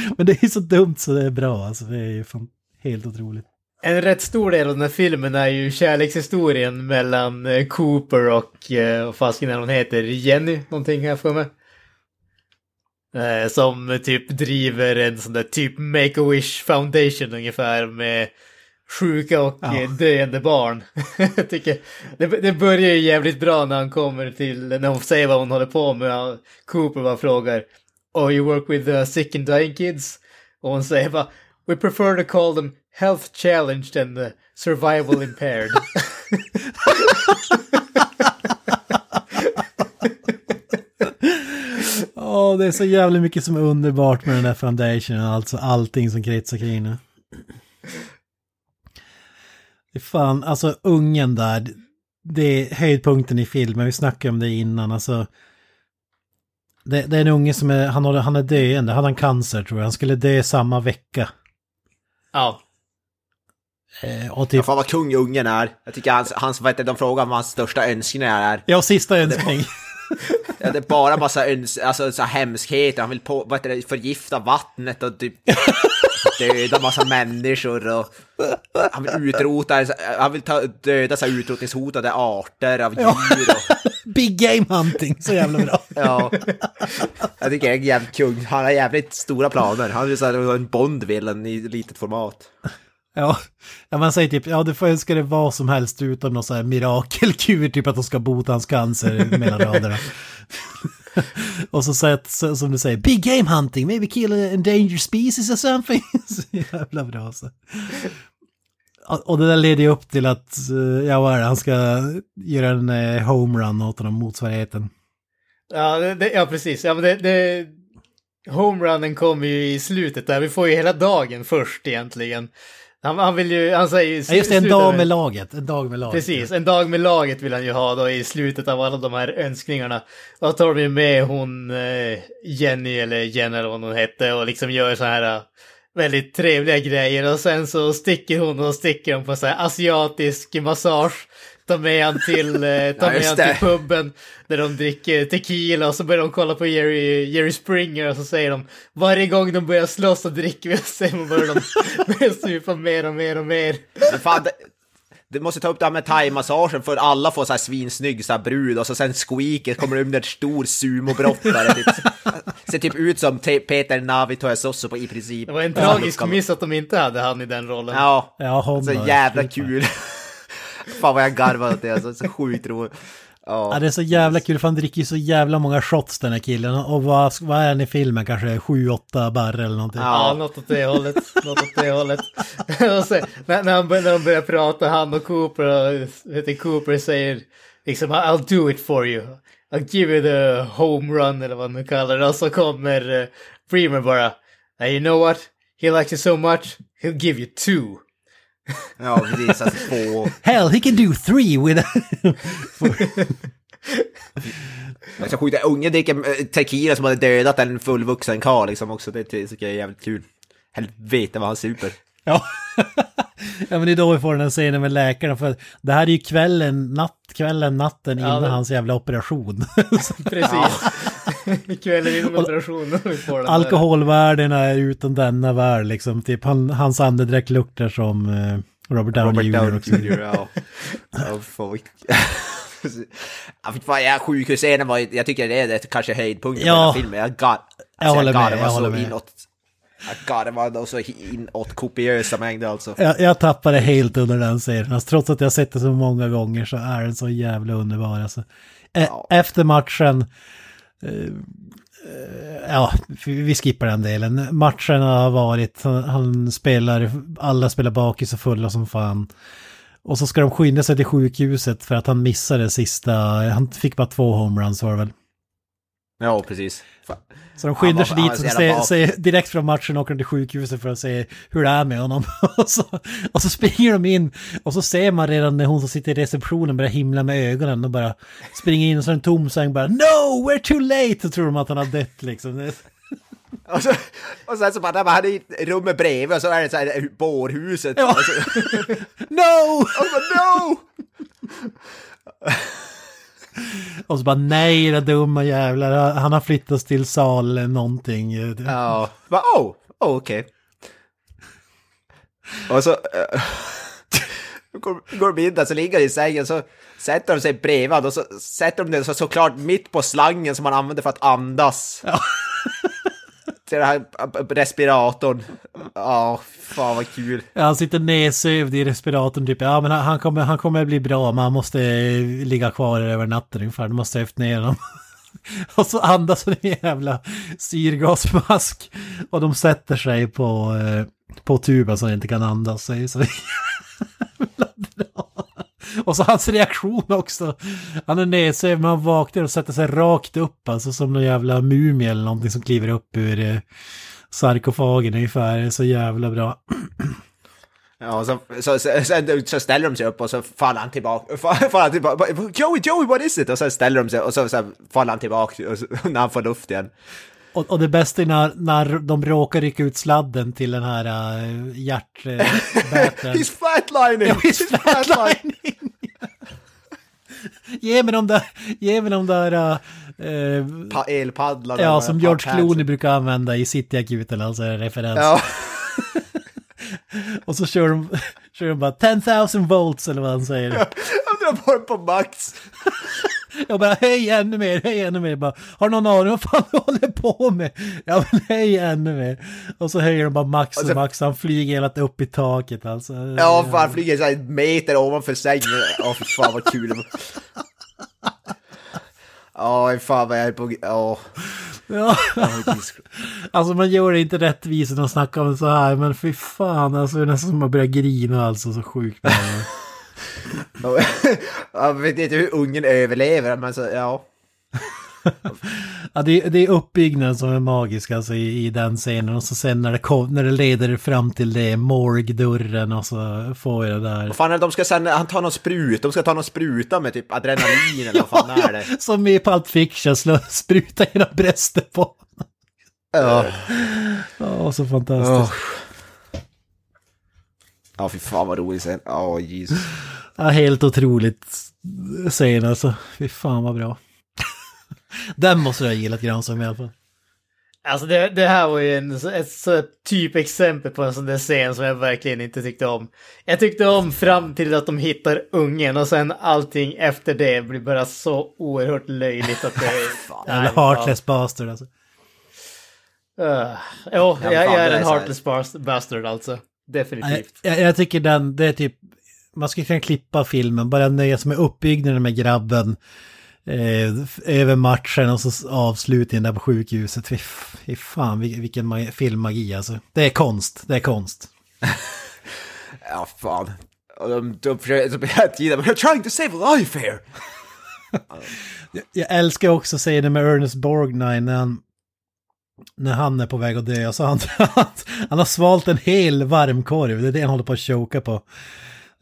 [LAUGHS] Men det är så dumt så det är bra, alltså det är ju fan helt otroligt. En rätt stor del av den här filmen är ju kärlekshistorien mellan eh, Cooper och, eh, vad fasiken är hon heter, Jenny, någonting här för mig. Eh, som typ driver en sån där typ Make-A-Wish Foundation ungefär med sjuka och Ja. döende barn. [LAUGHS] Tycker, det, det börjar ju jävligt bra när han kommer till, när hon säger vad hon håller på med. Cooper bara frågar, Oh you work with uh, sick and dying kids? Och hon säger bara, We prefer to call them health challenged and uh, survival impaired. [LAUGHS] Åh, det är så jävla mycket som är underbart med den där foundationen, alltså allting som kretsar kring det. Fan, alltså ungen där, det är höjdpunkten i filmen, vi snackade om det innan, alltså. Det, det är en unge som är, han, har, han är döende, han har cancer tror jag, han skulle dö samma vecka. ja. Eh, och Ja, typ, fan vad kung ungen är. Jag tycker hans, hans vad heter de frågar vad hans största önskningar är. ja, sista önskning. Ja, det är bara massa öns alltså, så hemskheter, han vill på, vad heter det, förgifta vattnet och typ döda massa människor och han vill utrota, han vill ta, döda så utrotningshotade arter av djur och, [LAUGHS] Big game hunting, så jävla bra. [LAUGHS] ja. Jag tycker det är en jävligt kung, han har jävligt stora planer, han vill så här, en Bond-villain i litet format. Ja, ja, man säger typ, ja du får önska det vad som helst utom någon sån här mirakelkur, typ att de ska bota hans cancer mellan raderna. [LAUGHS] [LAUGHS] och så säger, som du säger, big game hunting, maybe kill an endangered species or something. [LAUGHS] så jävla bra alltså. Och det där leder ju upp till att, eh, ja vad är det, han ska göra en eh, homerun åt honom, motsvarigheten. Ja, det, det, ja precis. Ja, men det, det, homerunnen kommer ju i slutet där. Vi får ju hela dagen först egentligen. Han, han vill ju, han säger ju... Ja, just det, en dag med- laget, en dag med laget. Precis, en dag med laget vill han ju ha då i slutet av alla de här önskningarna. Och då tar vi med hon eh, Jenny eller Jenny eller vad hon hette och liksom gör så här eh, väldigt trevliga grejer och sen så sticker hon och sticker hon på så här asiatisk massage. Tar med han till, eh, Ja, med han till puben där de dricker tequila och så börjar de kolla på Jerry, Jerry Springer och så säger de varje gång de börjar slåss och dricker vi [LAUGHS] och sen börjar de [LAUGHS] börjar supa mer och mer och mer. Men fan, det, det måste ta upp det här med thaimassagen för alla får så här svinsnygg så här brud och så sen squeaket kommer under en stor sumobrottare. Typ, ser typ ut som te- Peter Navitojasosso på i princip. Det var en tragisk miss att de inte hade han i den rollen. Ja, Ja, så jävla kul. Fan vad jag garvade åt det, alltså, så sjukt roligt. Ja, Ja, det är så jävla kul för han dricker ju så jävla många shots den här killen. Och vad, vad är han i filmen? Kanske 7-8 barr eller någonting. Ja, något åt det hållet. Något åt det hållet. [LAUGHS] och sen, när, när, han, när de börjar prata, han och Cooper, och, vet du, Cooper säger liksom I'll do it for you. I'll give you the home run eller vad man kallar det. Och så kommer uh, Freeman bara, "Now, you know what? He likes you so much, he'll give you two. Ja precis. Alltså, två. Hell, he can do three with... Är så sjukt, ungen dricker eh, tequila som hade dödat en fullvuxen karl liksom också. Det tycker jag är jävligt kul. Helvete vad han super. ja. ja, men det är då vi får den här scenen med läkaren. För det här är ju kvällen, natt, kvällen, natten Ja, innan men- hans jävla operation. [LAUGHS] Precis. [LAUGHS] Vi får den där. Alkoholvärdena är utan denna värld liksom. Typ han, hans andedräkt luktar som eh, Robert Downey Robert Jr. Downey också. Jr. Ja. [LAUGHS] ja [LAUGHS] fan, vad- Ja, fy fan, ja, sjukhusscenen var jag tycker det är det kanske höjdpunkten Ja. på filmen. Jag got, Jag håller got, med, det var jag så håller med. Inåt, jag var så inåt kopiösa mängder alltså. Jag, jag tappade helt under den serien. Alltså, trots att jag sett det så många gånger så är den så jävla underbar. Alltså. E- Efter matchen, Eh, ja, vi skippar den delen. Matchen har varit, han, han spelar, alla spelar bakis och fulla som fan. Och så ska de skynda sig till sjukhuset för att han missade sista, han fick bara två homeruns var det väl. Ja, precis. Så de skyndar sig dit så se, direkt från matchen åker de till sjukhuset för att se hur det är med honom. [LAUGHS] och, så, och så springer de in och så ser man redan när hon som sitter i receptionen börjar himla med ögonen och bara springer in och så är en tom säng bara No, we're too late! Så tror de att han har dött liksom. [LAUGHS] Och, så, och sen så bara, där var han i rummet bredvid och så är det så här bårhuset. Ja. Så, [LAUGHS] No! och så no! [LAUGHS] Och så bara nej, det dumma jävlar, han har flyttats till sal någonting. Ja, bara, oh, oh okej. Och så eh, [LAUGHS] går, går de in där så ligger i sängen så sätter de sig bredvid och så sätter de den så, såklart mitt på slangen som man använder för att andas. Ja. [LAUGHS] Till den här respiratorn. Ja, fan vad kul. Han sitter nedsövd i respiratorn typ. Ja, men han, kommer, han kommer bli bra, men han måste eh, ligga kvar över natten ungefär. Du måste efter ner honom. [LAUGHS] Och så andas han en jävla syrgasmask. Och de sätter sig på, eh, på tuben så han inte kan andas. Så det är [LAUGHS] så. [LAUGHS] Och så hans reaktion också. Han är nedsövd men han vaknar och sätter sig rakt upp. Alltså som någon jävla mumie eller någonting som kliver upp ur eh, sarkofagen ungefär. Det är så jävla bra. [CLEARS THROAT] Ja, och så, så, så, så, ställer de sig upp och så faller han tillbaka. [LAUGHS] Faller han tillbaka. Joey, Joey, what is it? Och så ställer de sig och så, så faller han tillbaka och så, [LAUGHS] när han får luft igen. Och, och det bästa är när, när de råkar rycka ut sladden till den här uh, hjärtbätaren. [LAUGHS] He's flatlining! Ja, he's flatlining! ge mig de där, ge mig de där... Uh, Pa elpaddlarna. ja, som George Clooney brukar använda i Cityakuten, alltså en referens. Ja. [LAUGHS] Och så kör de, kör de bara 10,000 volts eller vad han säger. [LAUGHS] Jag drar den på max. Jag bara hej ännu mer, hej ännu mer. Bara, har någon aning vad fan du håller på med? Ja men hej ännu mer. Och så höjer de bara max och Och så- max, han flyger hela upp i taket alltså. Ja, fan flyger så här en meter ovanför sängen. Åh, fy fan vad kul. Ja, fan vad jag är på... Åh. Ja. Alltså man gör det inte rättvist när de snackar om det så här, men fy fan alltså det är nästan som att börja grina alltså, så sjukt. Jag vet inte hur ungen överlever, men så, ja. [LAUGHS] Ja, det, är- det är uppbyggnaden som är magisk alltså i, i den scenen och så sen när det, kom, när det leder fram till det, morgdörren och så får jag det där. Vad fan är det de ska sen, han tar någon sprut, de ska ta någon spruta med typ adrenalin eller vad fan är det? [LAUGHS] Som i Pulp Fiction, slå, spruta hela bröstet på. Ja. Ja, så fantastiskt. Ja, fy fan vad roligt sen. Ja, Jesus. [LAUGHS] Ja, helt otroligt scen alltså. Fy fan vad bra. [LAUGHS] Den måste du ha gillat Granström i alla fall. Alltså det, det här var ju en, ett så typexempel på en sån där scen som jag verkligen inte tyckte om. Jag tyckte om fram till att de hittar ungen och sen allting efter det blir bara så oerhört löjligt att det... [LAUGHS] Eller Heartless Bastard alltså. Uh, jo, jag, jag är är en heartless bast- bastard alltså. Definitivt. jag, jag tycker den, det är typ, man skulle kunna klippa filmen, bara nöja sig med uppbyggnaden med grabben. Eh, över matchen och så avslutningen där på sjukhuset. Fy, fy fan vil- vilken ma- filmmagi alltså. Det är konst, det är konst. [LAUGHS] Ja, fan. Och de, de försöker hela tiden, we're trying to save life here! [LAUGHS] Jag älskar också scenen med Ernest Borgnine när han, när han är på väg att dö. Så [LAUGHS] han, han har svalt en hel varmkorv, det är det han håller på att choka på.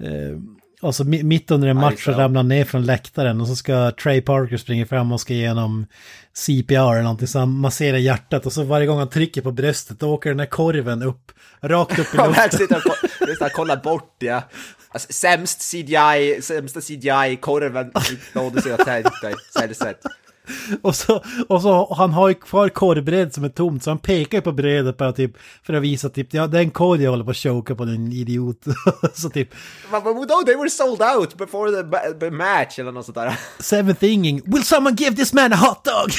Eh, och så mi- mitt under en match så ramlar han ner från läktaren och så ska Trey Parker springa fram och ska igenom CPR eller någonting. Så han masserar hjärtat och så varje gång han trycker på bröstet då åker den här korven upp, rakt upp i [LAUGHS] luften. sitter och just kollar bort, ja. Alltså, sämst CGI, sämsta CGI-korven någonsin jag tänkt dig, säljsätt. [LAUGHS] och, så, och så och han har ju kvar korvbröd som är tomt så han pekar ju på brödet bara typ för att visa typ ja det är en korv jag håller på att choka på din idiot. [LAUGHS] så typ But, but no, they were sold out before the the match eller något sånt där. [LAUGHS] seven thinking will someone give this man a hot dog?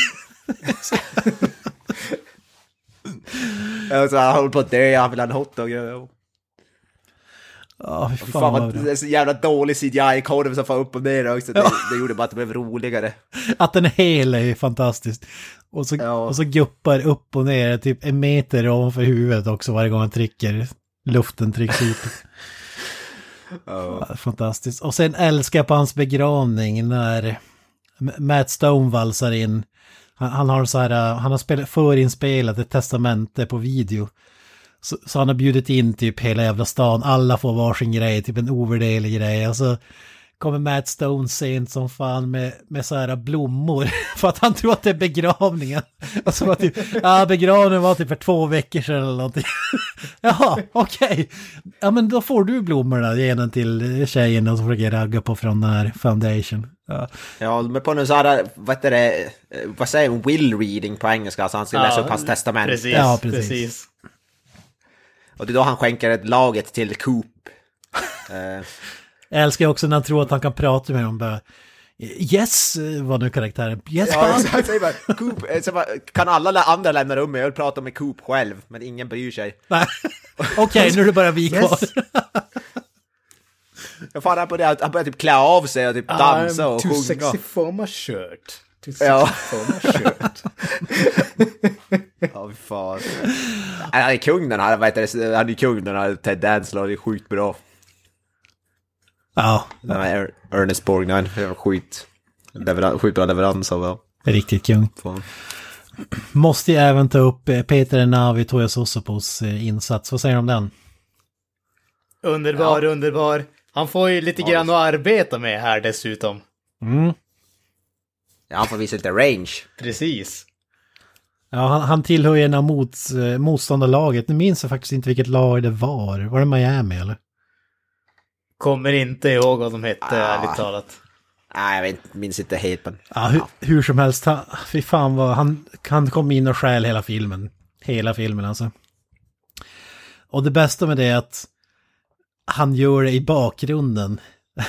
Så han håller på att dö, han vill ha en hotdog. Ja. Ja, fy fan, Fan vad det är så jävla dålig CGI-korv som får upp och ner också. Det, det gjorde bara att det blev roligare. [LAUGHS] Att den är hel är fantastiskt. Och så, Ja. och så guppar upp och ner typ en meter ovanför huvudet också varje gång han trycker. Luften trycks ut. [LAUGHS] Ja, Fantastiskt. Och sen älskar jag på hans begravning när Matt Stone valsar in. Han, han har så här, uh, han har spelat, förinspelat ett testamente på video. Så, så han har bjudit in typ hela jävla stan, alla får varsin grej, typ en ovärderlig grej. Och så kommer Matt Stone sent som fan med, med så här blommor. [LAUGHS] För att han tror att det är begravningen. [LAUGHS] Och så var typ, ja begravningen var typ för två veckor sedan eller någonting. [LAUGHS] Jaha, okej. Ja men då får du blommorna, ge den till tjejen och så försöker jag ragga på från den här foundation. Ja. Ja, men på någon sån här, vad heter det, eh, vad säger man, will reading på engelska, alltså han ska läsa upp hans testament. Precis, Ja, precis. precis. Och det är då han skänker ett laget till Coop. [LAUGHS] Eh, Jag älskar också när han tror att han kan prata med dem bara. Yes, vad nu karaktären. Yes, ja, exakt, bara, [LAUGHS] Coop, eh, bara, kan alla andra lämna rummet? Jag vill prata med Coop själv, men ingen bryr sig. Nej. [LAUGHS] Okej, nu är det bara vi kvar. Yes. Jag fan, han börjar, han börjar typ klä av sig och typ dansa och too sjunga. sexy for my shirt. Too sexy Ja. for my shirt. Ja, fan. Han är kung den här, vad heter det, han är kung den här Ted Danslaw, det är sjukt bra. Ja, Den här Er- Ernest Borgnine, det var skit. Leveran, sjukt bra leverans av ja. riktigt kung. Fan. Måste ju även ta upp eh, Peter Navi Toja Sosopos eh, insats. Vad säger du om den? Underbar, underbar. Han får ju lite grann att arbeta med här dessutom. Mm. Ja, han får visa lite range. Precis. Ja, han, han tillhör ju en av mot, eh, motståndarlaget. Nu minns jag faktiskt inte vilket lag det var. Var det Miami eller? Kommer inte ihåg vad de hette, Ah. ärligt talat. Nej, jag vet, minns inte helt men... Ja, hur, hur som helst. Han, fy fan vad han, han kom in och stjäl hela filmen. Hela filmen alltså. Och det bästa med det är att han gör det i bakgrunden.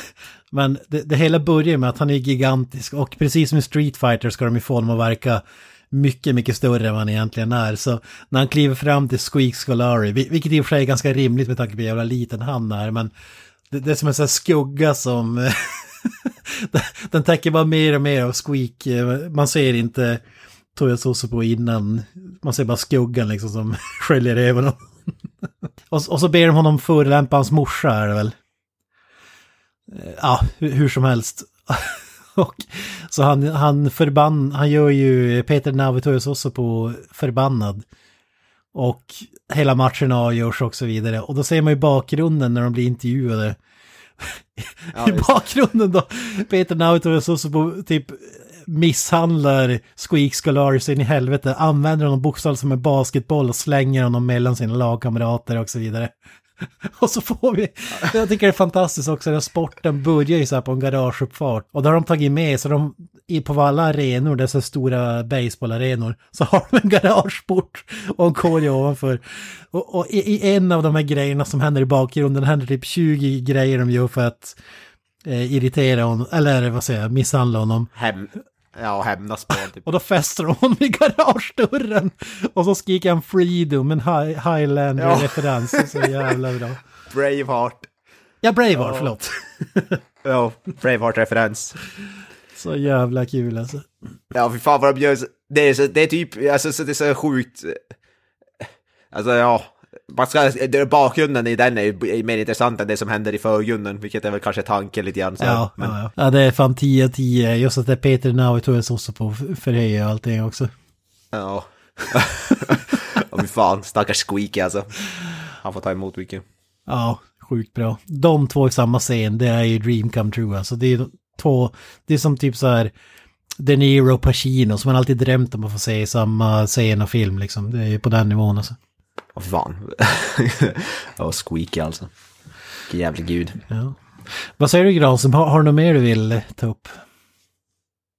[LAUGHS] Men det, det hela börjar med att han är gigantisk och precis som i Street Fighter ska de ju få honom att verka mycket, mycket större än vad han egentligen är. Så när han kliver fram till Squeak Scolari, vilket i och för sig är ganska rimligt med tanke på hur jävla liten han är, men det, det är som en sån här skugga som... [LAUGHS] den- täcker bara mer och mer av Squeak. Man ser inte Toya Sosopo innan. Man ser bara skuggan liksom som [LAUGHS] sköljer över honom. [LAUGHS] och, och så ber de honom förolämpa hans morsa är det väl. Eh, ja, hur, hur som helst och, så han, han förbann, han gör ju Peter Navitoyos också på förbannad. Och hela matchen avgörs och så vidare. Och då ser man ju bakgrunden när de blir intervjuade. Ja, I bakgrunden då, Peter Navitoyos också på typ misshandlar Squeak Scolari så in i helvete, använder honom bokstavligt som en basketboll och slänger honom mellan sina lagkamrater och så vidare. [LAUGHS] Och så får vi, jag tycker det är fantastiskt också, den sporten börjar ju så här på en garageuppfart. Och då har de tagit med, så de, i, på alla arenor, dessa stora baseballarenor, så har de en garageport och en korg ovanför. Och, och i, i en av de här grejerna som händer i bakgrunden händer typ 20 grejer de gör för att eh, irritera honom, eller vad säger jag, misshandla honom. Hem, ja, hämnas på typ. Och då fäster honom i garagedörren. Och så skriker han freedom, en high, Highlander-referens. Är Så jävla bra. Braveheart. Ja, Braveheart, förlåt. [LAUGHS] Ja, Braveheart-referens. Så jävla kul alltså. Ja, fy fan vad de gör. Det är, så, det är typ, alltså så det är så sjukt. Alltså ja, man ska, bakgrunden i den är ju mer intressant än det som händer i förgrunden, vilket är väl kanske tanken lite grann. Så, Ja, men, ja, ja. det är fan 10 av 10. Just att det är Peter Nauvitoius också på förhöjer och allting också. ja. [LAUGHS] ja, fy fan, stackars Squeaky alltså. Han får ta emot mycket. Ja, sjukt bra. De två i samma scen, det är ju dream come true. Alltså det är två, det är som typ så här De Niro och Pacino som man alltid drömt om att få se i samma scen och film liksom. Det är ju på den nivån alltså. Fy fan. [LAUGHS] ja, Squeaky alltså. Vilken jävla gud. Ja. Vad säger du Granström, har, har du något mer du vill ta upp?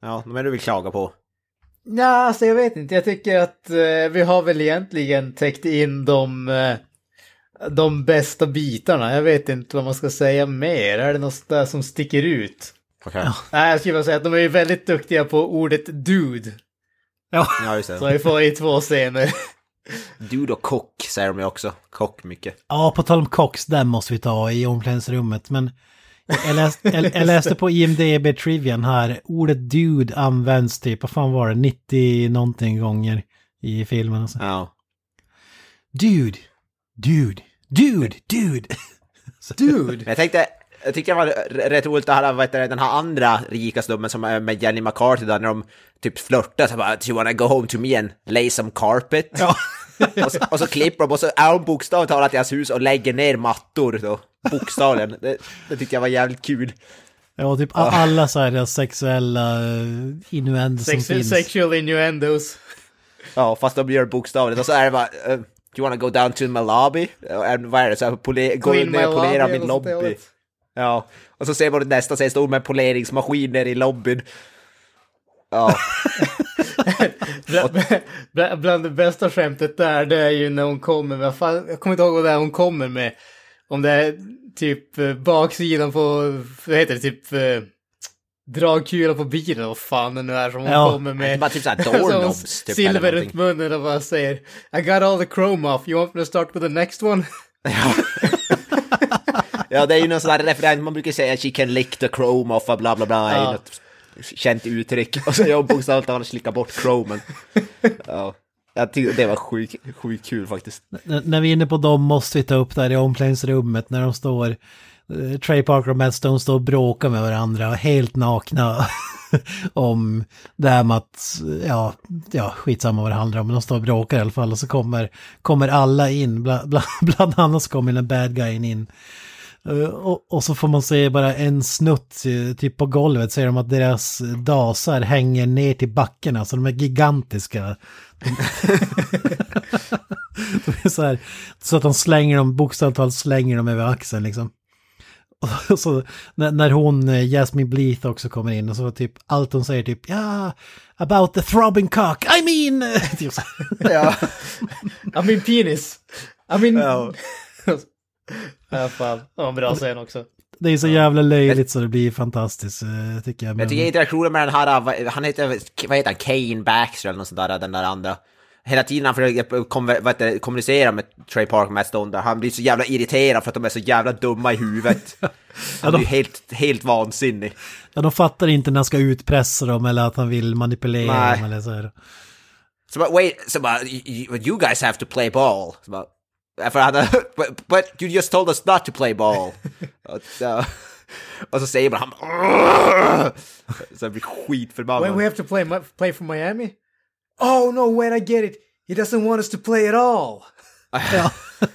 Ja, de är du vill klaga på. Ja, alltså jag vet inte. Jag tycker att eh, vi har väl egentligen täckt in de, eh, de bästa bitarna. Jag vet inte vad man ska säga mer. Är det något där som sticker ut? Okej. Nej, jag skulle bara säga att de är ju väldigt duktiga på ordet dude. Ja, Ja, just Som det. vi får i två scener. [LAUGHS] Dude och kock säger de ju också. Kock mycket. ja på tal om Cox, den måste vi ta i omklädningsrummet. Men jag läste, jag, jag läste på IMDB Trivian här, ordet dude används typ, vad fan var det, 90 någonting gånger i filmen. Alltså. Ja. Dude, dude, dude, dude. Dude! [LAUGHS] Men jag tänkte, jag tyckte det var rätt roligt att höra vad heter det, den här andra rika snubben som är med Jenny McCarthy där när de typ flörtar så bara Do you wanna go home to me and lay some carpet? Ja. och, så, och så klipper de och så är de bokstavligt talat i hans hus och lägger ner mattor då. Bokstavligen. Det, det tyckte jag var jävligt kul. Ja, typ a- alla så här sexuella eh, innuendos som Sex, finns. sexual innuendos. Ja, fast de gör bokstavligt. Och så är det bara uh, Do you wanna go down to my lobby? Vad är det? Så här, pole, gå ner och polera min lobby. Ja, och så ser man nästa scen stod med en poleringsmaskin nere i lobbyn. Ja, Bland, bland, det bästa skämtet där, det är ju när hon kommer med, fan, jag kommer inte ihåg vad det är hon kommer med. Om det är typ eh, baksidan på, vad heter det, typ eh, dragkula på bilen, vad fan det nu är som hon Ja, kommer med. bara typ såhär doorknobs [LAUGHS] typ, silver runt munnen och bara säger I got all the chrome off, you want me to start with the next one? Ja, det är ju någon sån där referens, man brukar säga she can lick the chrome off, bla bla bla, Ja. något känt uttryck. Och så jag bokstavligt talat slicka bort chromen. Ja, jag tyckte det var sjukt sjukt kul faktiskt. N- när vi är inne på dem måste vi ta upp där i omklädningsrummet när de står, eh, Trey Parker och Matt Stone står och bråkar med varandra helt nakna [LAUGHS] om det här med att, ja, ja, skitsamma vad det handlar om, men de står och bråkar i alla fall och så kommer, kommer alla in, bland, bland, [LAUGHS] bland annat så kommer den bad guyen in. Eh, Och, och så får man se bara en snutt eh, typ på golvet säger de att deras dasar hänger ner till backen, alltså de är gigantiska. [LAUGHS] De är så, här, så att de slänger dem, bokstavligt talat slänger dem över axeln liksom. Och så när, när hon, eh, Jasmine Bleeth också kommer in och så typ allt hon säger typ ja, about the throbbing cock, I mean... [LAUGHS] typ så. Ja. [LAUGHS] I mean penis. I mean... Ja. ja, fan. En bra scen också. Det är så jävla löjligt så det blir fantastiskt eh, tycker jag. Jag Men, tycker interaktionen med den här, vad- han heter, vad heter han, Kane Baxter eller något sånt där, den där andra. Hela tiden han försöker det, kommunicera med Trey Parker och Matt Stone där, han blir så jävla irriterad för att de är så jävla dumma i huvudet. [LAUGHS] Han de- blir helt, helt vansinnig. ja, de fattar inte när han ska utpressa dem eller att han vill manipulera Nej. dem eller så här. Så bara, wait, så bara, you, you guys have to play ball. Så bara, för [LAUGHS] but, but you just told us not to play ball. och, så, och så säger han så jag blir skitförbannad. we have to play, play for Miami? Oh no, wait, I get it. He doesn't want us to play at all. Ja. [LAUGHS]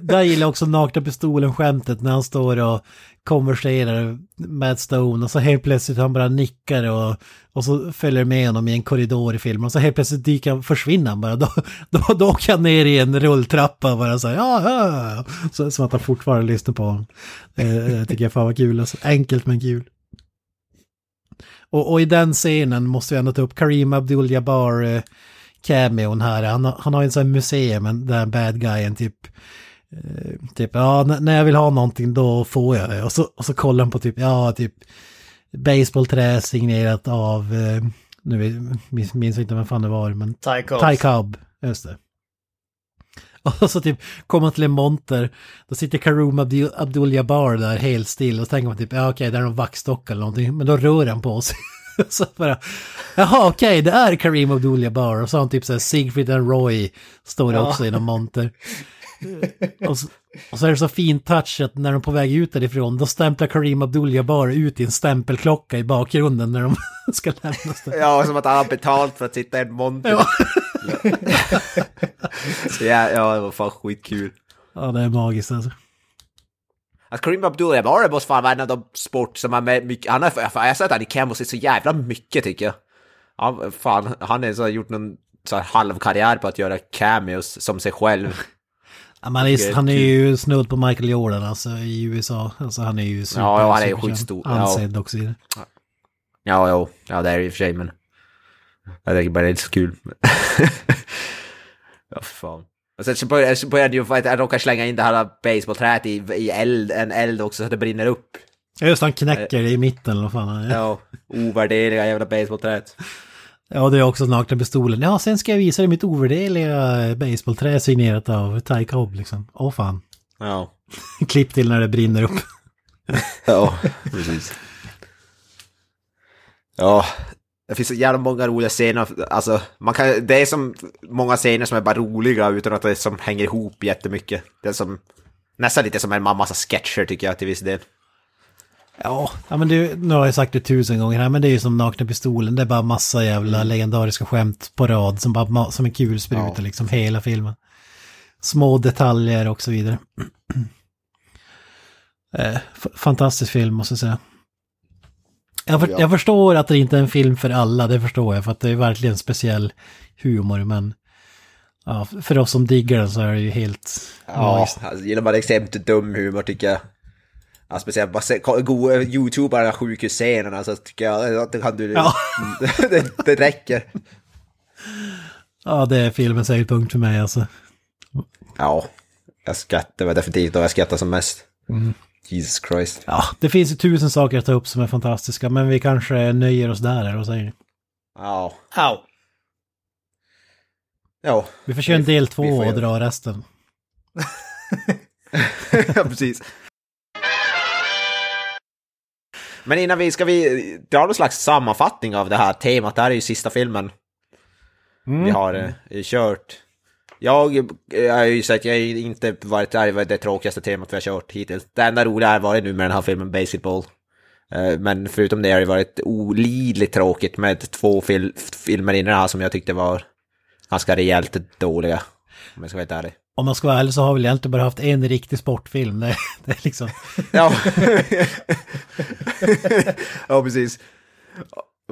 Där gillar jag också nakna pistolen-skämtet när han står och konverserar med Stone och så helt plötsligt han bara nickar och, och så följer med honom i en korridor i filmen och så helt plötsligt dyker han, försvinner han bara. [LAUGHS] Då, då, då åker han ner i en rulltrappa och bara så här, ja, ja, ja. Så, som att han fortfarande lyssnar på honom. Det tycker jag fan var kul, alltså. enkelt men kul. Och, och i den scenen måste vi ändå ta upp Karim Abdul-Jabbar eh, cameon här. Han, han har ju en sån här museum, där bad guyen typ eh, Typ, ja, när jag vill ha någonting då får jag det. Och så, och så kollar han på typ, ja, typ baseballträ signerat av, eh, nu minns, minns jag inte vem fan det var, men Ty Cobb, just det. [LAUGHS] Och så typ kommer man till en monter, då sitter Karoom Abdul, Abdul-Jabbar där helt still och så tänker man typ, ja okej, det är någon vaxdock eller någonting, men då rör han på sig. [LAUGHS] [LAUGHS] så bara, jaha okej, det är Kareem Abdul-Jabbar och så har han typ så här Sigfrid and Roy står det Ja. också i någon monter. och, så, och så är det så fin touch att när de är på väg ut därifrån, då stämplar Kareem Abdul-Jabbar ut i en stämpelklocka i bakgrunden när de [LAUGHS] ska lämna. Ja, som att han har betalt för att sitta i en monter. Ja. [LAUGHS] Så ja, ja, det var fan skitkul. Ja, det är magiskt alltså. Att Kareem Abdul-Jabbar måste fan vara en av de sport som har med mycket, han fan, jag har sett han i Campbell så jävla mycket tycker jag. Han, fan, han har gjort någon så här halv karriär på att göra cameos som sig själv. Ja, men är han, är ju snudd på Michael Jordan alltså i USA. Alltså han är ju super, Ja, ja, han är ju skitstor. Ja. Ansedd också i det. Ja, jo, ja det är det i och för sig men. Jag tycker bara det är inte så kul. [LAUGHS] ja, fan. Och sen så började började ju, jag råkade slänga in det här baseballträet i, i eld, en eld också så att det brinner upp. Ja, Just han knäcker det i mitten eller vad fan. Ja, ovärdeliga jävla baseballträet. Ja, det är också nakna pistolen. Ja, sen ska jag visa dig mitt ovärderliga baseballträ signerat av Ty Cobb liksom. Åh fan. Ja. [LAUGHS] Klipp till när det brinner upp. [LAUGHS] Ja, precis. Ja, det finns så jävla många roliga scener. Alltså, man kan, det är som många scener som är bara roliga utan att det som hänger ihop jättemycket. Det är som, nästan lite som en massa sketcher tycker jag till viss del. Ja, ja men det, nu har jag sagt det tusen gånger här, men det är ju som nakna pistolen. Det är bara massa jävla legendariska skämt på rad som bara som en kulspruta Ja. liksom hela filmen. Små detaljer och så vidare. [CLEARS THROAT] eh, fantastisk film måste jag säga. Jag, för, Ja. jag förstår att det inte är en film för alla, det förstår jag, för att det är verkligen speciell humor, men ja, för oss som diggar den så är det ju helt Ja, magiskt. alltså, gillar man extremt dum humor tycker jag. Ja, speciellt bara go, youtubarna sjukhusscenerna så tycker jag att det kan du... Ja. [LAUGHS] det, det räcker. Ja, det är filmens höjdpunkt för mig alltså. Ja, jag skrattar, definitivt då jag skrattar som mest. Jesus Christ. Ja, det finns ju tusen saker att ta upp som är fantastiska, men vi kanske nöjer oss där, eller vad säger ni? Ja. Au. Ja, Vi får köra en del två och dra resten. [LAUGHS] ja precis. Men innan vi, ska vi dra någon slags sammanfattning av det här temat? Det här är ju sista filmen vi har eh, kört. Jag, jag har ju sagt, jag har inte varit, var det tråkigaste temat vi har kört hittills. Det enda roliga har varit nu med den här filmen Basketball. Eh, Men förutom det har det varit olidligt tråkigt med två fil filmer innan här som jag tyckte var ganska rejält dåliga. Om jag ska vara helt ärlig. Om man ska vara ärlig så har vi egentligen bara haft en riktig sportfilm. Det, det är liksom... Ja. [LAUGHS] ja, precis.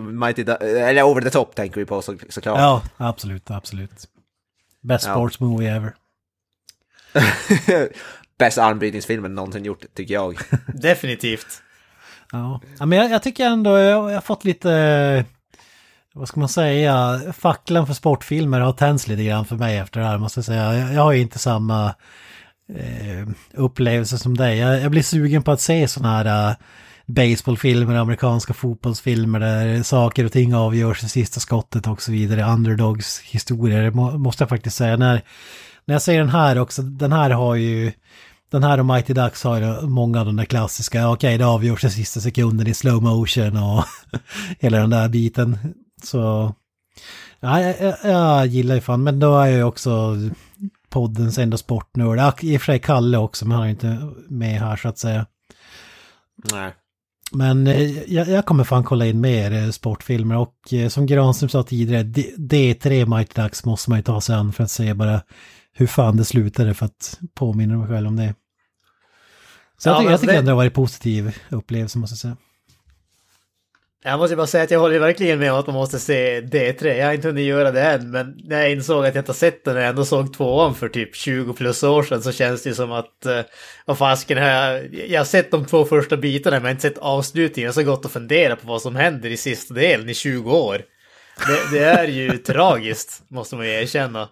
Mighty eller Over the Top tänker vi på så, såklart. Ja, absolut, absolut. Best Ja. sports movie ever. [LAUGHS] Bästa armbrytningsfilmen någonsin gjort, tycker jag. [LAUGHS] Definitivt. Ja, ja men jag, jag tycker ändå jag, jag har fått lite... Vad ska man säga? Facklan för sportfilmer har tänts lite grann för mig efter det här måste jag säga. Jag, jag har ju inte samma eh, upplevelse som dig. Jag, jag blir sugen på att se sådana här eh, baseballfilmer, amerikanska fotbollsfilmer där saker och ting avgörs i sista skottet och så vidare. Underdogs historier, det må, måste jag faktiskt säga. När, när jag säger den här också, den här har ju... Den här och Mighty Ducks har ju många av de där klassiska, okej det avgörs i sista sekunden i slow motion och [LAUGHS] hela den där biten. Så, ja, jag, jag, jag gillar ju fan, men då är jag ju också poddens enda sportnörd. I och för sig Kalle också, men han är ju inte med här så att säga. Nej. Men eh, jag, jag kommer fan kolla in mer eh, sportfilmer och eh, som Granström sa tidigare, D- D3 Mighty Ducks måste man ju ta sig an för att se bara hur fan det slutade för att påminna mig själv om det. Så Ja, jag, jag tycker det- ändå det har varit positiv upplevelse måste jag säga. Jag måste bara säga att jag håller verkligen med om att man måste se D3. Jag har inte hunnit göra det än, men när jag insåg att jag inte sett den och jag ändå såg tvåan för typ 20 plus år sedan så känns det ju som att, uh, vad fasken har jag, jag har sett de två första bitarna men jag har inte sett avslutningen. Jag har så gått och fundera på vad som händer i sista delen i 20 år. Det, det är ju [LAUGHS] tragiskt, måste man ju erkänna.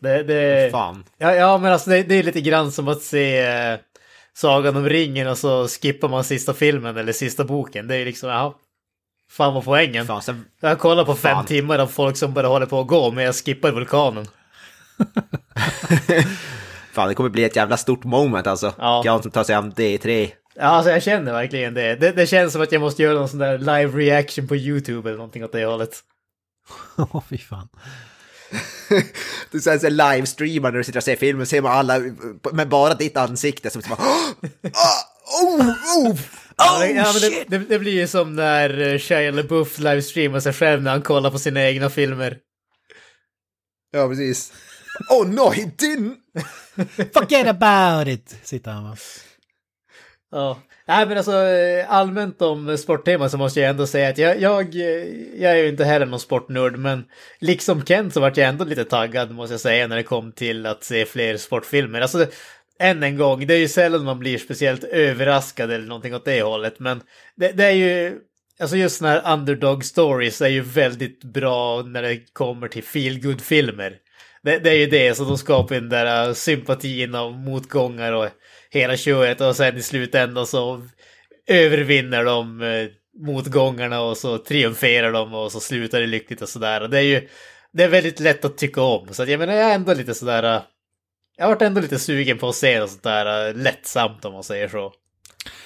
Det, det, Fan. Ja, ja men alltså det, det är lite grann som att se eh, Sagan om ringen och så skippar man sista filmen eller sista boken. Det är liksom, ja. Fan vad poängen. Fan, sen, Jag kollar på fem Fan. timmar av folk som bara håller på att gå, men jag skippar vulkanen. [LAUGHS] fan, det kommer bli ett jävla stort moment alltså. Ja. Jag som tar sig an D3. Ja, alltså jag känner verkligen det. det. Det känns som att jag måste göra någon sån där live reaction på YouTube eller någonting åt det hållet. [LAUGHS] Åh fy fan. [LAUGHS] Du så livestreamar när du sitter och ser filmen, ser man alla med bara ditt ansikte som bara [GASPS] ah, oh, oh, Ja, oh, ja, men shit! det, det, det blir ju som när eh, Shia LaBeouf livestreamar sig själv när han kollar på sina egna filmer. Ja, precis. [LAUGHS] Oh no, he didn't! [LAUGHS] Forget about it! Sitter han va? Ja, nej men alltså eh, allmänt om sporttema så måste jag ändå säga att jag, jag, eh, jag är ju inte heller någon sportnörd men liksom Kent så vart jag ändå lite taggad måste jag säga när det kom till att se fler sportfilmer. Alltså än en gång, det är ju sällan man blir speciellt överraskad eller någonting åt det hållet men det, det är ju Alltså just sådana här underdog stories är ju väldigt bra när det kommer till feel filmer det, det, är ju det, så de skapar den där äh, sympatin och motgångar och hela köret och sen i slutändan så övervinner de äh, motgångarna och så triumferar de och så slutar det lyckligt och sådär. Det är ju det är väldigt lätt att tycka om. Så att jag menar, jag är ändå lite sådär... Äh, Äh, jag har varit ändå lite sugen på att se något sånt där lättsamt om man säger så.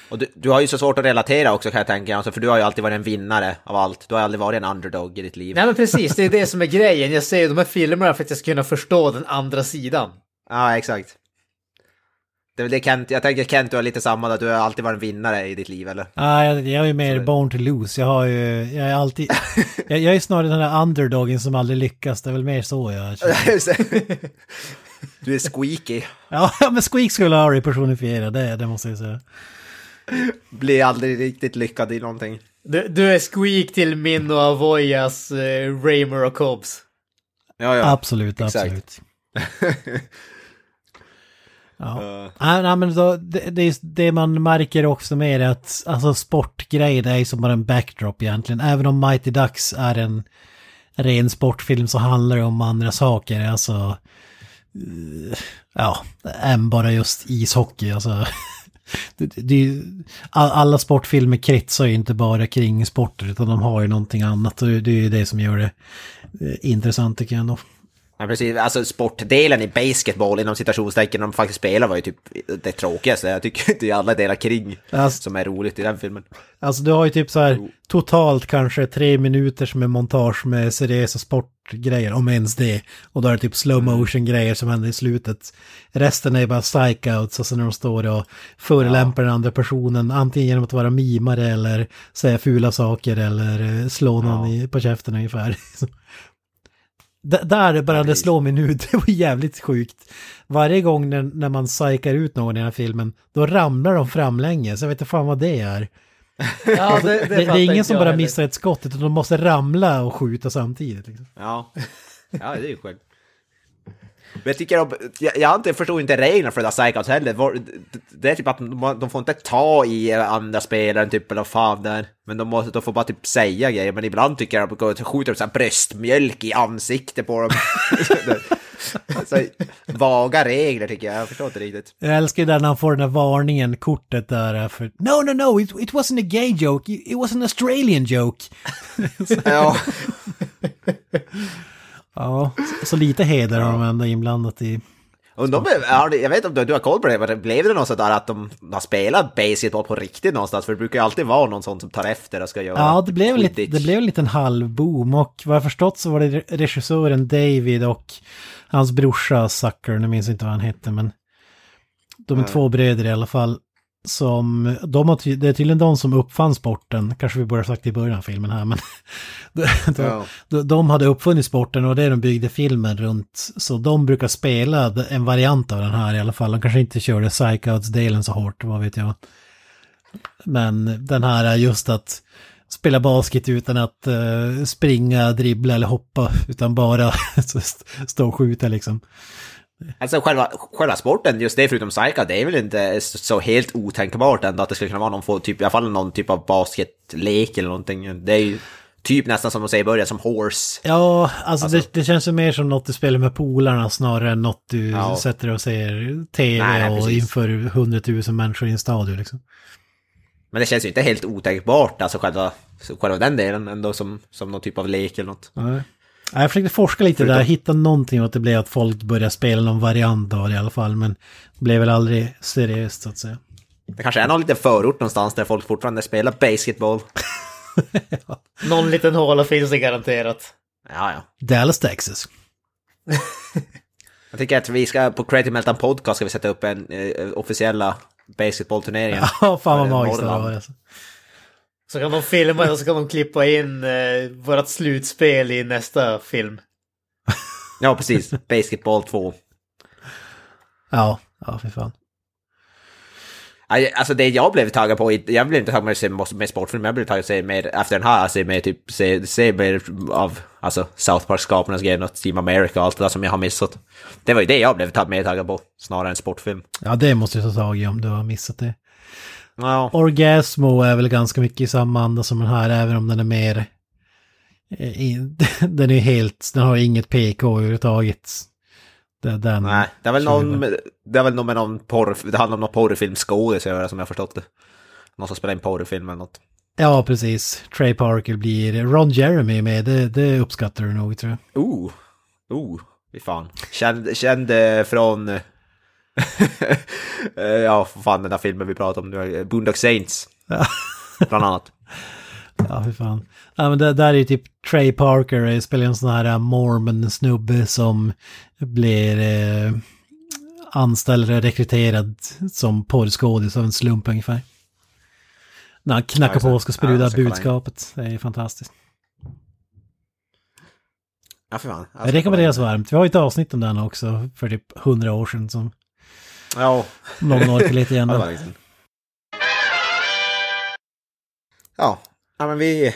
Och du, du, har ju så svårt att relatera också kan jag tänka, alltså, för du har ju alltid varit en vinnare av allt. Du har aldrig varit en underdog i ditt liv. Nej men precis, det är det som är grejen. Jag ser de här filmerna för att jag ska kunna förstå den andra sidan. Ja, exakt. Det, det Kent, jag tänker Kent, du har lite samma, att du har alltid varit en vinnare i ditt liv eller? Ja, jag, jag är ju mer born to lose. Jag har ju, jag är alltid, jag, jag är snarare den där underdogen som aldrig lyckas. Det är väl mer så jag [LAUGHS] Du är squeaky. [LAUGHS] ja, men Squeak skulle ha personifierat det, det måste jag säga. Blir aldrig riktigt lyckad i någonting. Du, du är Squeak till min och Avoyas uh, Raymer och Cobbs. Ja, ja. Absolut, absolut. [LAUGHS] ja. Uh. Nej, men då, det, det, det, man märker också mer är att alltså sportgrejer är som bara en backdrop egentligen. Även om Mighty Ducks är en ren sportfilm så handlar det om andra saker. Alltså, ja, än bara just ishockey. Alltså, [LAUGHS] det, det, alla sportfilmer kretsar ju inte bara kring sporter utan de har ju någonting annat och det är ju det som gör det eh, intressant tycker jag ändå. Ja, precis. Alltså sportdelen i basketball inom citationstecken de faktiskt spelar var ju typ det tråkigaste. Jag tycker det är alla delar kring alltså, som är roligt i den filmen. Alltså du har ju typ så här totalt kanske tre minuter som är montage med seriösa sportgrejer, om ens det. Och då är det typ slow mm. motion grejer som händer i slutet. Resten är bara psychouts, alltså när de står och förelämpar ja. den andra personen, antingen genom att vara mimare eller säga fula saker eller eh, slå någon ja. i, på käften ungefär. [LAUGHS] D där började det slå mig nu, [LAUGHS] det var jävligt sjukt. Varje gång när, när man psykar ut någon i den här filmen, då ramlar de framlänges. Jag vet inte fan vad det är. [LAUGHS] Ja, det, det, det, det, är ingen som bara missar ett skott, utan de måste ramla och skjuta samtidigt. Liksom. Ja. ja, det är ju sjukt. Men jag tycker, jag, jag förstår inte reglerna för det där Psychouts heller. Det är typ att de får inte ta i andra spelare, typ eller fan där. Men de, måste, de får bara typ säga grejer. Men ibland tycker jag att de skjuter så här bröstmjölk i ansiktet på dem. [LAUGHS] alltså, vaga regler tycker jag, jag förstår inte riktigt. Jag älskar ju där när han får den där varningen, kortet där för No, no, no, it, it wasn't a gay joke, it was an Australian joke. ja. [LAUGHS] [LAUGHS] Ja, så lite heder har de ändå inblandat i. De, jag vet inte om du, har koll på det, men blev det något sådär att de har spelat basketball på riktigt någonstans? För det brukar ju alltid vara någon sån som tar efter och ska göra Ja, det blev, lite, det blev en liten halvboom och vad jag förstått så var det regissören David och hans brorsa Sucker, nu minns jag inte vad han hette, men de är mm. två bröder i alla fall som, de har, det är tydligen de som uppfann sporten, kanske vi borde ha sagt i början av filmen här, men [LAUGHS] de, de, de, hade uppfunnit sporten och det är de byggde filmen runt. Så de brukar spela en variant av den här i alla fall. De kanske inte körde Psychouts-delen så hårt, vad vet jag. Men den här är just att spela basket utan att uh, springa, dribbla eller hoppa, utan bara [LAUGHS] stå och skjuta liksom. Alltså själva, själva sporten, just det förutom Psycho, det är väl inte så helt otänkbart ändå att det skulle kunna vara någon, typ, i alla fall någon typ av basketlek eller någonting. Det är ju typ nästan som de säger i början, som horse. Ja, alltså, alltså. Det, det, känns ju mer som något du spelar med polarna snarare än något du ja. sätter och ser tv nej, nej, och inför hundratusen människor i en stadion liksom. Men det känns ju inte helt otänkbart, alltså själva, själva den delen ändå som, som någon typ av lek eller något. Nej. Jag försökte forska lite Förutom... där, hitta någonting och att det blev att folk började spela någon variant av det i alla fall. Men det blev väl aldrig seriöst så att säga. Det kanske är någon liten förort någonstans där folk fortfarande spelar basketball. ja. [LAUGHS] Någon liten håla finns det garanterat. Ja, ja. Dallas, Texas. [LAUGHS] Jag tycker att vi ska på Creative Meltdown Podcast ska vi sätta upp en eh, officiella basketbollturneringen. Ja, fan vad magiskt det var. Alltså. Så kan de filma och så kan de klippa in eh, vårt slutspel i nästa film. [LAUGHS] ja, precis. Basketball 2. Ja, ja för fan. Alltså det jag blev taggad på, jag blev inte taggad med, med sportfilm, jag blev taggad med efter den här, alltså med typ, se, se mer av, alltså South Park-skaparnas grejer, och Team America och allt det där som jag har missat. Det var ju det jag blev mer taggad på, snarare än sportfilm. Ja, det måste jag ta tag i om du har missat det. Ja. Orgasmo är väl ganska mycket i samma anda som den här, även om den är mer... eh, [LAUGHS] Den är helt... Den har inget PK överhuvudtaget. Det, den, Nej, det är väl någon, det är väl någon med någon porr, det handlar om någon porrfilmskådis som jag förstått det. Någon som spelar in porrfilm eller något. Ja, precis. Trey Parker blir... Ron Jeremy med, det, det uppskattar du nog tror jag. Oh, oh, fy fan. Känd, känd eh, från... [LAUGHS] eh, ja, för fan den där filmen vi pratade om nu, eh, Boondock Saints. [LAUGHS] Bland annat. Ja, fy fan. Ja, men det där är ju typ Trey Parker, eh, spelar en sån här mormon-snubbe som blir eh, anställd eller rekryterad som porrskådis av en slump ungefär. När han knackar på och ska sprida Ja, jag ska budskapet. Det är fantastiskt. Ja, för fan. Det rekommenderas varmt. Vi har ju ett avsnitt om den också för typ hundra år sedan som Ja, någon orkar lite igen. ja, då. Ja, ja men vi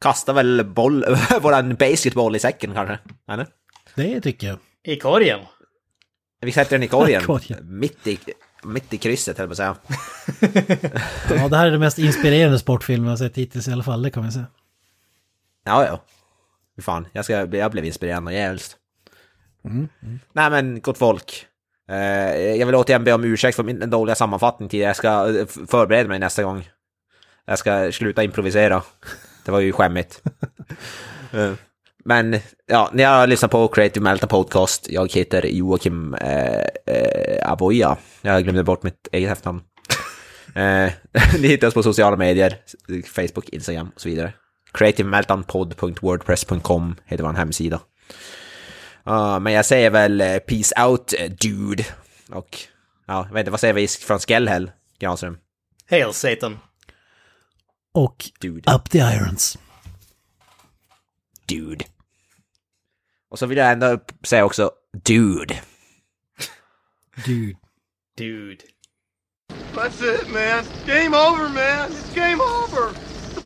kastar väl boll, [LAUGHS] våran basketboll i säcken kanske? Eller? Det tycker jag. I korgen. Vi sätter den i korgen. [LAUGHS] Korgen. mitt, i, mitt i krysset, höll jag på att säga. [LAUGHS] Ja, det här är den mest inspirerande sportfilmen jag sett hittills i alla fall, det kan man säga. Ja, ja. Fan, jag, ska, jag blev inspirerad och jävligt. Nej men, gott folk. Eh, jag vill återigen be om ursäkt för min dåliga sammanfattning tidigare. Jag ska eh, förbereda mig nästa gång. Jag ska sluta improvisera. Det var ju skämmigt. [LAUGHS] Men, ja, ni har lyssnat på Creative Meltdown Podcast. Jag heter Joakim eh, eh, Avoya. Jag glömde bort mitt eget efternamn. [LAUGHS] Eh, [LAUGHS] ni hittar oss på sociala medier, Facebook, Instagram och så vidare. creativemeltdownpod.wordpress.com heter vår hemsida. Ja, men jag säger väl eh, peace out eh, dude. Och ja, jag vet inte, vad säger vi från Skellhäll, Granström? Hail Satan. Och Dude. Up the Irons. Dude. Och så vill jag ändå säga också dude. Dude. Dude. That's it, man. Game over, man. It's game over.